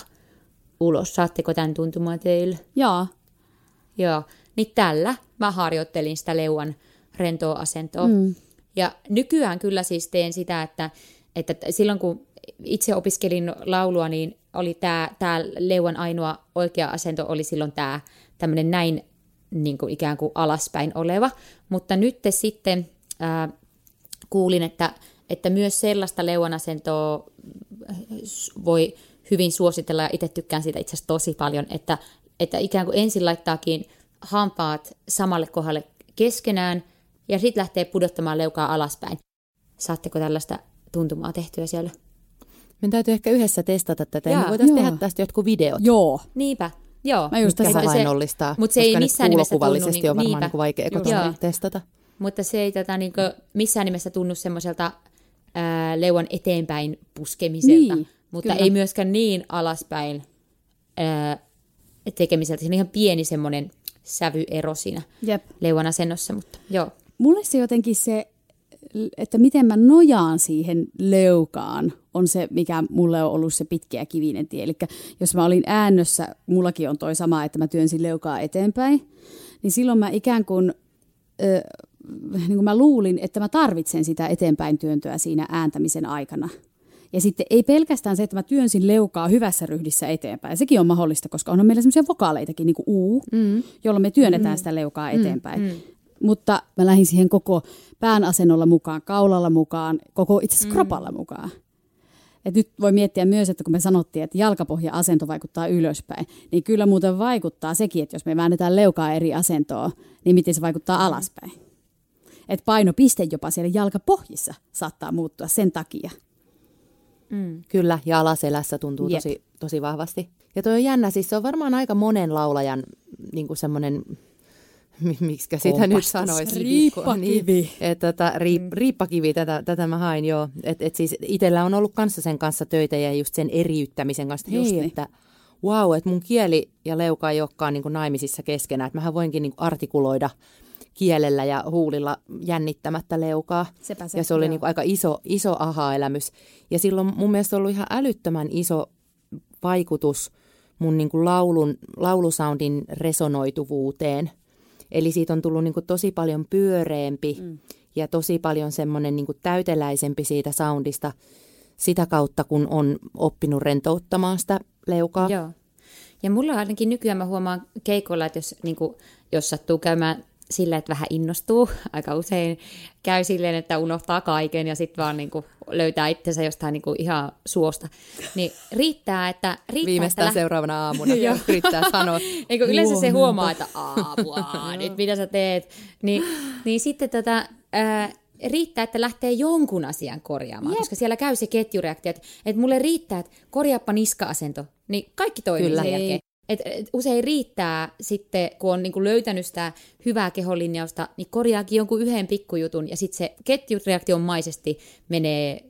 [SPEAKER 3] ulos. Saatteko tämän tuntumaan teille?
[SPEAKER 2] Jaa,
[SPEAKER 3] Joo, niin tällä mä harjoittelin sitä leuan rentoa asentoa. Mm. Ja nykyään kyllä siis teen sitä, että, että silloin kun itse opiskelin laulua, niin oli tämä tää leuan ainoa oikea asento oli silloin tämä tämmöinen näin niin kuin ikään kuin alaspäin oleva. Mutta nyt sitten ää, kuulin, että, että myös sellaista leuan asentoa voi hyvin suositella ja itse tykkään siitä itse asiassa tosi paljon, että, että ikään kuin ensin laittaakin hampaat samalle kohdalle keskenään ja sitten lähtee pudottamaan leukaa alaspäin. Saatteko tällaista tuntumaa tehtyä siellä?
[SPEAKER 4] Meidän täytyy ehkä yhdessä testata tätä. Ja
[SPEAKER 3] Jaa.
[SPEAKER 4] me voitaisiin
[SPEAKER 2] Joo.
[SPEAKER 4] tehdä tästä jotkut videot.
[SPEAKER 2] joo.
[SPEAKER 3] Niinpä, joo.
[SPEAKER 2] Mä just tässä-
[SPEAKER 4] havainnollistaa.
[SPEAKER 3] Mut se ei missään nimessä tunnu niinku-
[SPEAKER 4] on varmaan
[SPEAKER 3] niinpä.
[SPEAKER 4] niinku vaikea
[SPEAKER 2] Just.
[SPEAKER 4] kotona
[SPEAKER 3] Joo.
[SPEAKER 4] testata.
[SPEAKER 3] Mutta se ei tota, niin missään nimessä tunnu semmoiselta ää, leuan eteenpäin puskemiselta,
[SPEAKER 2] Niin,
[SPEAKER 3] mutta
[SPEAKER 2] kyllä.
[SPEAKER 3] ei myöskään niin alaspäin ää, tekemiseltä. Siinä on ihan pieni semmoinen sävyero siinä
[SPEAKER 2] Jep.
[SPEAKER 3] leuan asennossa, mutta joo.
[SPEAKER 2] Mulle se jotenkin se, että miten mä nojaan siihen leukaan, on se, mikä mulle on ollut se pitkä kivinen tie. Eli jos mä olin äännössä, mullakin on toi sama, että mä työnsin leukaa eteenpäin, niin silloin mä ikään kuin, ö, niin kuin mä luulin, että mä tarvitsen sitä eteenpäin työntöä siinä ääntämisen aikana. Ja sitten ei pelkästään se, että mä työnsin leukaa hyvässä ryhdissä eteenpäin. Sekin on mahdollista, koska onhan meillä semmoisia vokaaleitakin, niin kuin uu, mm. jolloin me työnnetään mm. sitä leukaa eteenpäin. Mm. Mutta mä lähdin siihen koko pään asennolla mukaan, kaulalla mukaan, koko itse asiassa kropalla mukaan. Et nyt voi miettiä myös, että kun me sanottiin, että jalkapohja-asento vaikuttaa ylöspäin, niin kyllä muuten vaikuttaa sekin, että jos me väännetään leukaa eri asentoa, niin miten se vaikuttaa alaspäin. Et painopiste jopa siellä jalkapohjissa saattaa muuttua sen takia.
[SPEAKER 4] Kyllä, ja alaselässä tuntuu
[SPEAKER 2] Jep.
[SPEAKER 4] tosi, tosi vahvasti. Ja toi on jännä, siis se on varmaan aika monen laulajan niin kuin semmoinen, miksi sitä nyt
[SPEAKER 2] Kompastus.
[SPEAKER 4] sanoisi?
[SPEAKER 2] Riippakivi.
[SPEAKER 4] Niin, että tota, riip, riippakivi, tätä, tätä mä hain joo. Et, et siis itsellä on ollut kanssa sen kanssa töitä ja just sen eriyttämisen kanssa, että
[SPEAKER 2] Just
[SPEAKER 4] hei,
[SPEAKER 2] niin.
[SPEAKER 4] että wow, että mun kieli ja leuka ei olekaan niin kuin naimisissa keskenään, että mähän voinkin niin kuin artikuloida kielellä ja huulilla jännittämättä leukaa.
[SPEAKER 2] Sepä se,
[SPEAKER 4] ja se oli
[SPEAKER 2] joo.
[SPEAKER 4] niin kuin aika iso, iso aha-elämys. Ja silloin mun mielestä ollut ihan älyttömän iso vaikutus mun niin kuin laulun, laulusoundin resonoituvuuteen. Eli siitä on tullut niin kuin tosi paljon pyöreämpi mm. ja tosi paljon semmoinen niin kuin täyteläisempi siitä soundista sitä kautta, kun on oppinut rentouttamaan sitä leukaa.
[SPEAKER 3] Joo. Ja mulla ainakin nykyään mä huomaan keikoilla, että jos, niin kuin, jos sattuu käymään sillä, että vähän innostuu, aika usein käy silleen, että unohtaa kaiken ja sitten vaan niin kuin, löytää itsensä jostain niin kuin, ihan suosta. Niin riittää, että... Riittää,
[SPEAKER 4] Viimeistään
[SPEAKER 3] että
[SPEAKER 4] seuraavana aamuna yrittää sanoa.
[SPEAKER 3] Eikö yleensä se huomaa, että aapua, nyt mitä sä teet. Niin, niin sitten tota, ää, riittää, että lähtee jonkun asian korjaamaan, Jep. koska siellä käy se ketjureaktio, että, että mulle riittää, että korjaappa niska-asento, niin kaikki toimii
[SPEAKER 4] Kyllä.
[SPEAKER 3] sen jälkeen. Et, et usein riittää sitten, kun on niinku löytänyt sitä hyvää keholinjausta, niin korjaakin jonkun yhden pikkujutun ja sitten se ketjureaktionmaisesti menee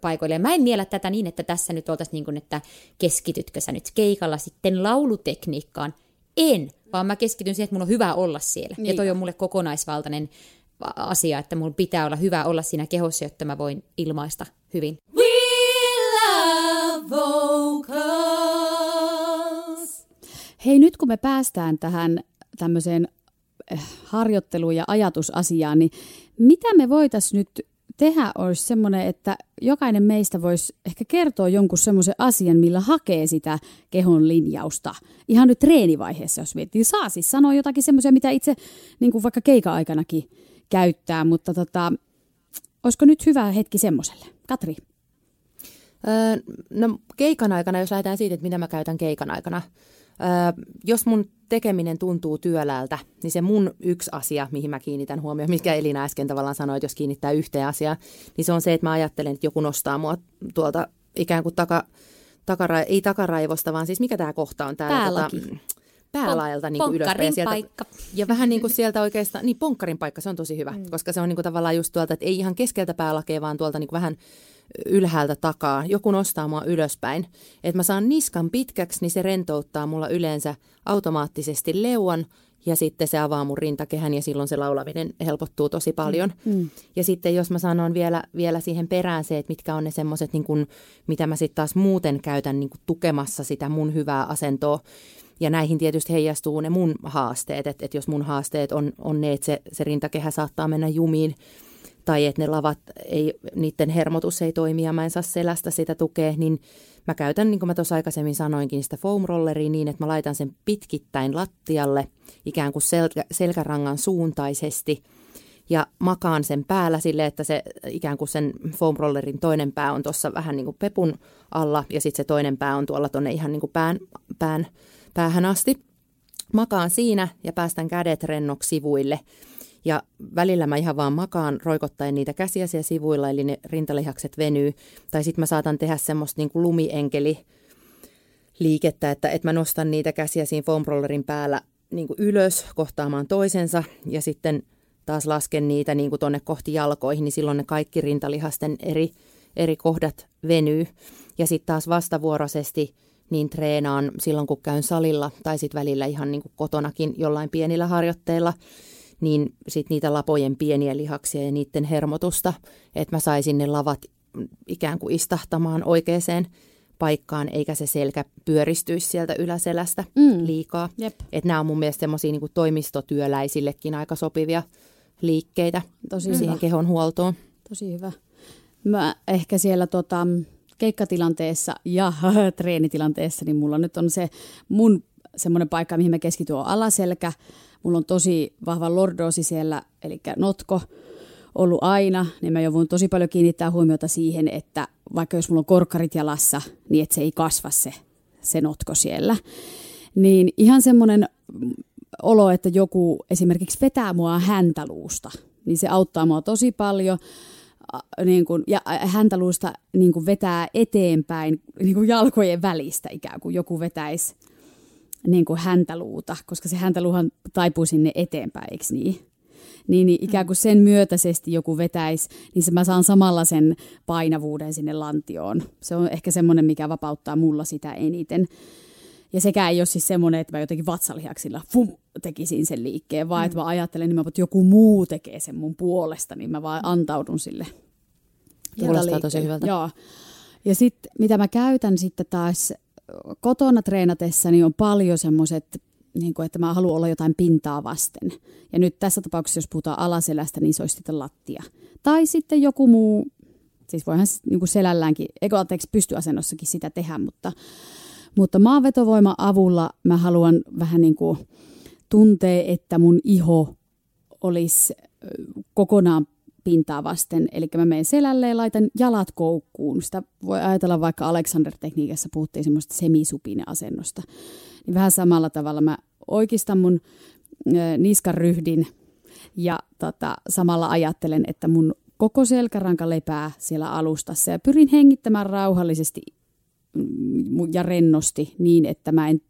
[SPEAKER 3] paikoilleen. Mä en miellä tätä niin, että tässä nyt oltaisiin niin kuin, että keskitytkö sä nyt keikalla sitten laulutekniikkaan. En, vaan mä keskityn siihen, että mun on hyvä olla siellä. Niin. Ja toi on mulle kokonaisvaltainen asia, että mun pitää olla hyvä olla siinä kehossa, jotta mä voin ilmaista hyvin.
[SPEAKER 1] We love vocals.
[SPEAKER 2] Hei, nyt kun me päästään tähän tämmöiseen eh, harjoittelu- ja ajatusasiaan, niin mitä me voitaisiin nyt tehdä olisi semmoinen, että jokainen meistä voisi ehkä kertoa jonkun semmoisen asian, millä hakee sitä kehon linjausta. Ihan nyt treenivaiheessa, jos miettii. Saa siis sanoa jotakin semmoisia, mitä itse niin kuin vaikka keika-aikanakin käyttää, mutta tota, olisiko nyt hyvä hetki semmoiselle? Katri.
[SPEAKER 4] Öö, no keikan aikana, jos lähdetään siitä, että mitä mä käytän keikan aikana. Jos mun tekeminen tuntuu työläältä, niin se mun yksi asia, mihin mä kiinnitän huomioon, mikä Elina äsken tavallaan sanoi, että jos kiinnittää yhteen asiaan, niin se on se, että mä ajattelen, että joku nostaa mua tuolta ikään kuin taka, takara, ei takaraivosta, vaan siis mikä tämä kohta on täällä?
[SPEAKER 3] Päälaki.
[SPEAKER 4] Tota, päälaelta niin
[SPEAKER 3] kuin
[SPEAKER 4] ylöspäin. Ja, sieltä,
[SPEAKER 3] paikka.
[SPEAKER 4] ja vähän niin kuin sieltä oikeastaan, niin ponkkarin paikka, se on tosi hyvä, mm. koska se on niin kuin tavallaan just tuolta, että ei ihan keskeltä päälakea, vaan tuolta niin kuin vähän ylhäältä takaa. Joku nostaa mua ylöspäin. Että mä saan niskan pitkäksi, niin se rentouttaa mulla yleensä automaattisesti leuan ja sitten se avaa mun rintakehän ja silloin se laulaminen helpottuu tosi paljon. Mm. mm. Ja sitten jos mä sanon vielä, vielä siihen perään se, että mitkä on ne semmoiset, niin mitä mä sitten taas muuten käytän niin tukemassa sitä mun hyvää asentoa, ja näihin tietysti heijastuu ne mun haasteet, että, että jos mun haasteet on, on ne, että se, se rintakehä saattaa mennä jumiin tai että ne lavat, ei, niiden hermotus ei toimi ja mä en saa selästä sitä tukea, niin mä käytän, niin kuin mä tuossa aikaisemmin sanoinkin, sitä foam rolleria niin, että mä laitan sen pitkittäin lattialle ikään kuin selkä, selkärangan suuntaisesti ja makaan sen päällä sille, että se ikään kuin sen foam rollerin toinen pää on tuossa vähän niin kuin pepun alla ja sitten se toinen pää on tuolla tuonne ihan niin kuin pään, pään päähän asti. Makaan siinä ja päästän kädet rennoksi sivuille. Ja välillä mä ihan vaan makaan roikottaen niitä käsiä siellä sivuilla, eli ne rintalihakset venyy. Tai sitten mä saatan tehdä semmoista niin kuin lumienkeli liikettä, että, että mä nostan niitä käsiä siinä foam rollerin päällä niin kuin ylös kohtaamaan toisensa ja sitten taas lasken niitä niin kuin tonne kohti jalkoihin, niin silloin ne kaikki rintalihasten eri, eri kohdat venyy. Ja sitten taas vastavuoroisesti – niin treenaan silloin, kun käyn salilla tai sitten välillä ihan niin kuin kotonakin jollain pienillä harjoitteilla, niin sitten niitä lapojen pieniä lihaksia ja niiden hermotusta, että mä saisin ne lavat ikään kuin istahtamaan oikeaan paikkaan, eikä se selkä pyöristyisi sieltä yläselästä mm. liikaa. Että nämä on mun mielestä semmoisia niin toimistotyöläisillekin aika sopivia liikkeitä Tosi siihen hyvä. kehon huoltoon.
[SPEAKER 2] Tosi hyvä. Mä ehkä siellä tota, keikkatilanteessa ja treenitilanteessa, niin mulla nyt on se mun semmoinen paikka, mihin mä keskityn on alaselkä. Mulla on tosi vahva lordoosi siellä, eli notko ollut aina, niin mä joudun tosi paljon kiinnittää huomiota siihen, että vaikka jos mulla on korkkarit jalassa, niin että se ei kasva se, se notko siellä. Niin ihan semmoinen olo, että joku esimerkiksi vetää mua häntäluusta, niin se auttaa mua tosi paljon niin kuin, ja häntäluusta niin kuin vetää eteenpäin niin kuin jalkojen välistä ikään kuin joku vetäisi niin kuin häntäluuta, koska se häntäluuhan taipuu sinne eteenpäin, eikö niin? Niin, niin ikään kuin sen myötäisesti joku vetäisi, niin se mä saan samalla sen painavuuden sinne lantioon. Se on ehkä semmoinen, mikä vapauttaa mulla sitä eniten. Ja sekä ei ole siis semmoinen, että mä jotenkin vatsalihaksilla fum, tekisin sen liikkeen, vaan mm. että mä ajattelen niin että joku muu tekee sen mun puolesta, niin mä vaan antaudun sille.
[SPEAKER 4] Kuulostaa tosi hyvältä.
[SPEAKER 2] Joo. Ja sitten mitä mä käytän sitten taas kotona treenatessa, niin on paljon semmoiset, niin kuin, että mä haluan olla jotain pintaa vasten. Ja nyt tässä tapauksessa, jos puhutaan alaselästä, niin se olisi sitten lattia. Tai sitten joku muu, siis voihan niin kuin selälläänkin, eikö anteeksi pystyasennossakin sitä tehdä, mutta mutta maanvetovoiman avulla mä haluan vähän niin kuin tuntea, että mun iho olisi kokonaan pintaa vasten. Eli mä menen selälle ja laitan jalat koukkuun. Sitä voi ajatella vaikka Alexander-tekniikassa puhuttiin semmoista semisupine asennosta. Niin vähän samalla tavalla mä oikeistan mun niskan ryhdin ja tota, samalla ajattelen, että mun koko selkäranka lepää siellä alustassa ja pyrin hengittämään rauhallisesti Mm, ja rennosti niin, että mä en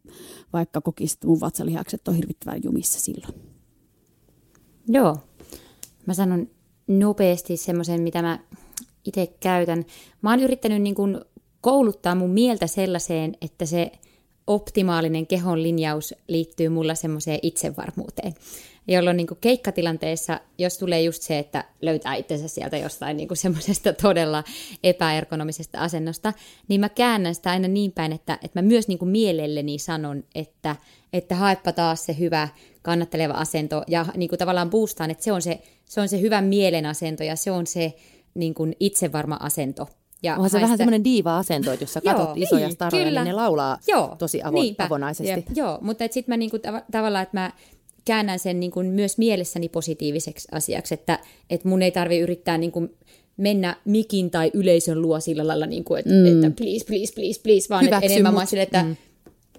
[SPEAKER 2] vaikka kokisi, että mun vatsalihakset on hirvittävän jumissa silloin.
[SPEAKER 3] Joo. Mä sanon nopeasti semmoisen, mitä mä itse käytän. Mä oon yrittänyt niin kun kouluttaa mun mieltä sellaiseen, että se optimaalinen kehon linjaus liittyy mulla semmoiseen itsevarmuuteen jolloin niin kuin keikkatilanteessa, jos tulee just se, että löytää itsensä sieltä jostain niin kuin semmoisesta todella epäergonomisesta asennosta, niin mä käännän sitä aina niin päin, että, että mä myös niin kuin mielelleni sanon, että, että haepa taas se hyvä kannatteleva asento ja niin kuin tavallaan boostaan, että se on se, se on se hyvä mielen asento ja se on se niin kuin itsevarma asento.
[SPEAKER 4] Ja Onhan se haista... vähän semmoinen diiva-asento, että jos sä katsot Joo, isoja niin, staroja, kyllä. niin ne laulaa Joo, tosi avo- avonaisesti. Jep.
[SPEAKER 3] Joo, mutta sitten mä niinku tav- tavallaan, että mä käännän sen niinku myös mielessäni positiiviseksi asiaksi, että et mun ei tarvi yrittää niinku mennä mikin tai yleisön luo sillä lailla, niinku, että, mm. että please, please, please, please, vaan että enemmän mä sille, että, mm.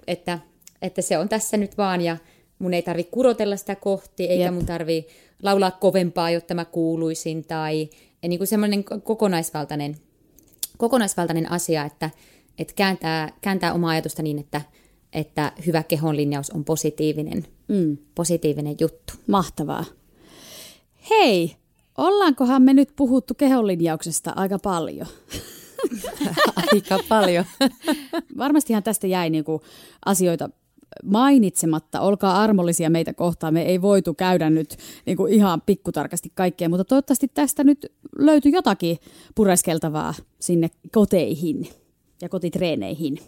[SPEAKER 3] että, että se on tässä nyt vaan ja mun ei tarvi kurotella sitä kohti, eikä Jep. mun tarvi laulaa kovempaa, jotta mä kuuluisin, tai niin kuin semmoinen kokonaisvaltainen, kokonaisvaltainen asia, että, että kääntää, kääntää omaa ajatusta niin, että, että hyvä kehonlinjaus on positiivinen, mm. positiivinen juttu.
[SPEAKER 2] Mahtavaa. Hei, ollaankohan me nyt puhuttu kehonlinjauksesta aika paljon?
[SPEAKER 4] aika paljon.
[SPEAKER 2] Varmastihan tästä jäi niinku asioita mainitsematta. Olkaa armollisia meitä kohtaan. Me ei voitu käydä nyt niin kuin ihan pikkutarkasti kaikkea, mutta toivottavasti tästä nyt löytyy jotakin pureskeltavaa sinne koteihin ja kotitreeneihin.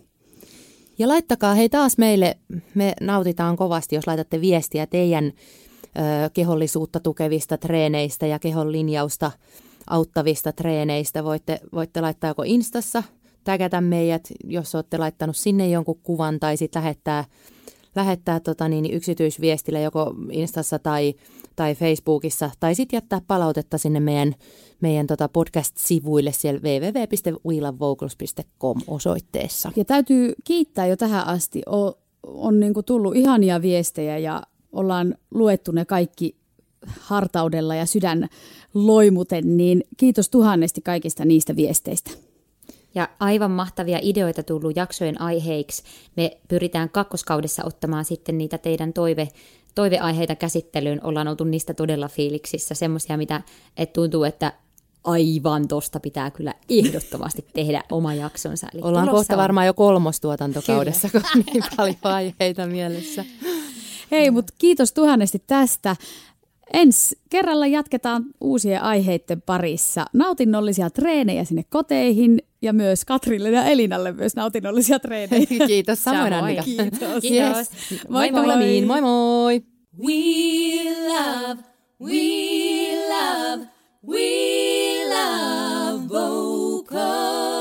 [SPEAKER 4] Ja laittakaa hei taas meille, me nautitaan kovasti, jos laitatte viestiä teidän ö, kehollisuutta tukevista treeneistä ja kehon linjausta auttavista treeneistä. Voitte, voitte laittaa joko Instassa, tägätä meidät, jos olette laittanut sinne jonkun kuvan tai sitten lähettää lähettää tota niin, yksityisviestillä joko Instassa tai, tai Facebookissa, tai sitten jättää palautetta sinne meidän, meidän tota podcast-sivuille siellä www.willavocals.com osoitteessa.
[SPEAKER 2] Ja täytyy kiittää jo tähän asti. On, on niin kuin tullut ihania viestejä ja ollaan luettu ne kaikki hartaudella ja sydän loimuten, niin kiitos tuhannesti kaikista niistä viesteistä
[SPEAKER 3] ja aivan mahtavia ideoita tullut jaksojen aiheiksi. Me pyritään kakkoskaudessa ottamaan sitten niitä teidän toive, toiveaiheita käsittelyyn. Ollaan oltu niistä todella fiiliksissä, semmoisia, mitä et tuntuu, että aivan tosta pitää kyllä ehdottomasti tehdä oma jaksonsa.
[SPEAKER 4] Eli Ollaan kohta on... varmaan jo kolmostuotantokaudessa, kun on niin paljon aiheita mielessä.
[SPEAKER 2] Hei, mutta kiitos tuhannesti tästä. Ensi kerralla jatketaan uusien aiheiden parissa. Nautinnollisia treenejä sinne koteihin ja myös Katrille ja Elinalle myös nautinnollisia treenejä.
[SPEAKER 4] Kiitos, samoin Annika.
[SPEAKER 2] Kiitos.
[SPEAKER 3] Kiitos. Yes.
[SPEAKER 2] Moi moi.
[SPEAKER 4] Moi moi. moi, moi.
[SPEAKER 1] We love, we love, we love vocal.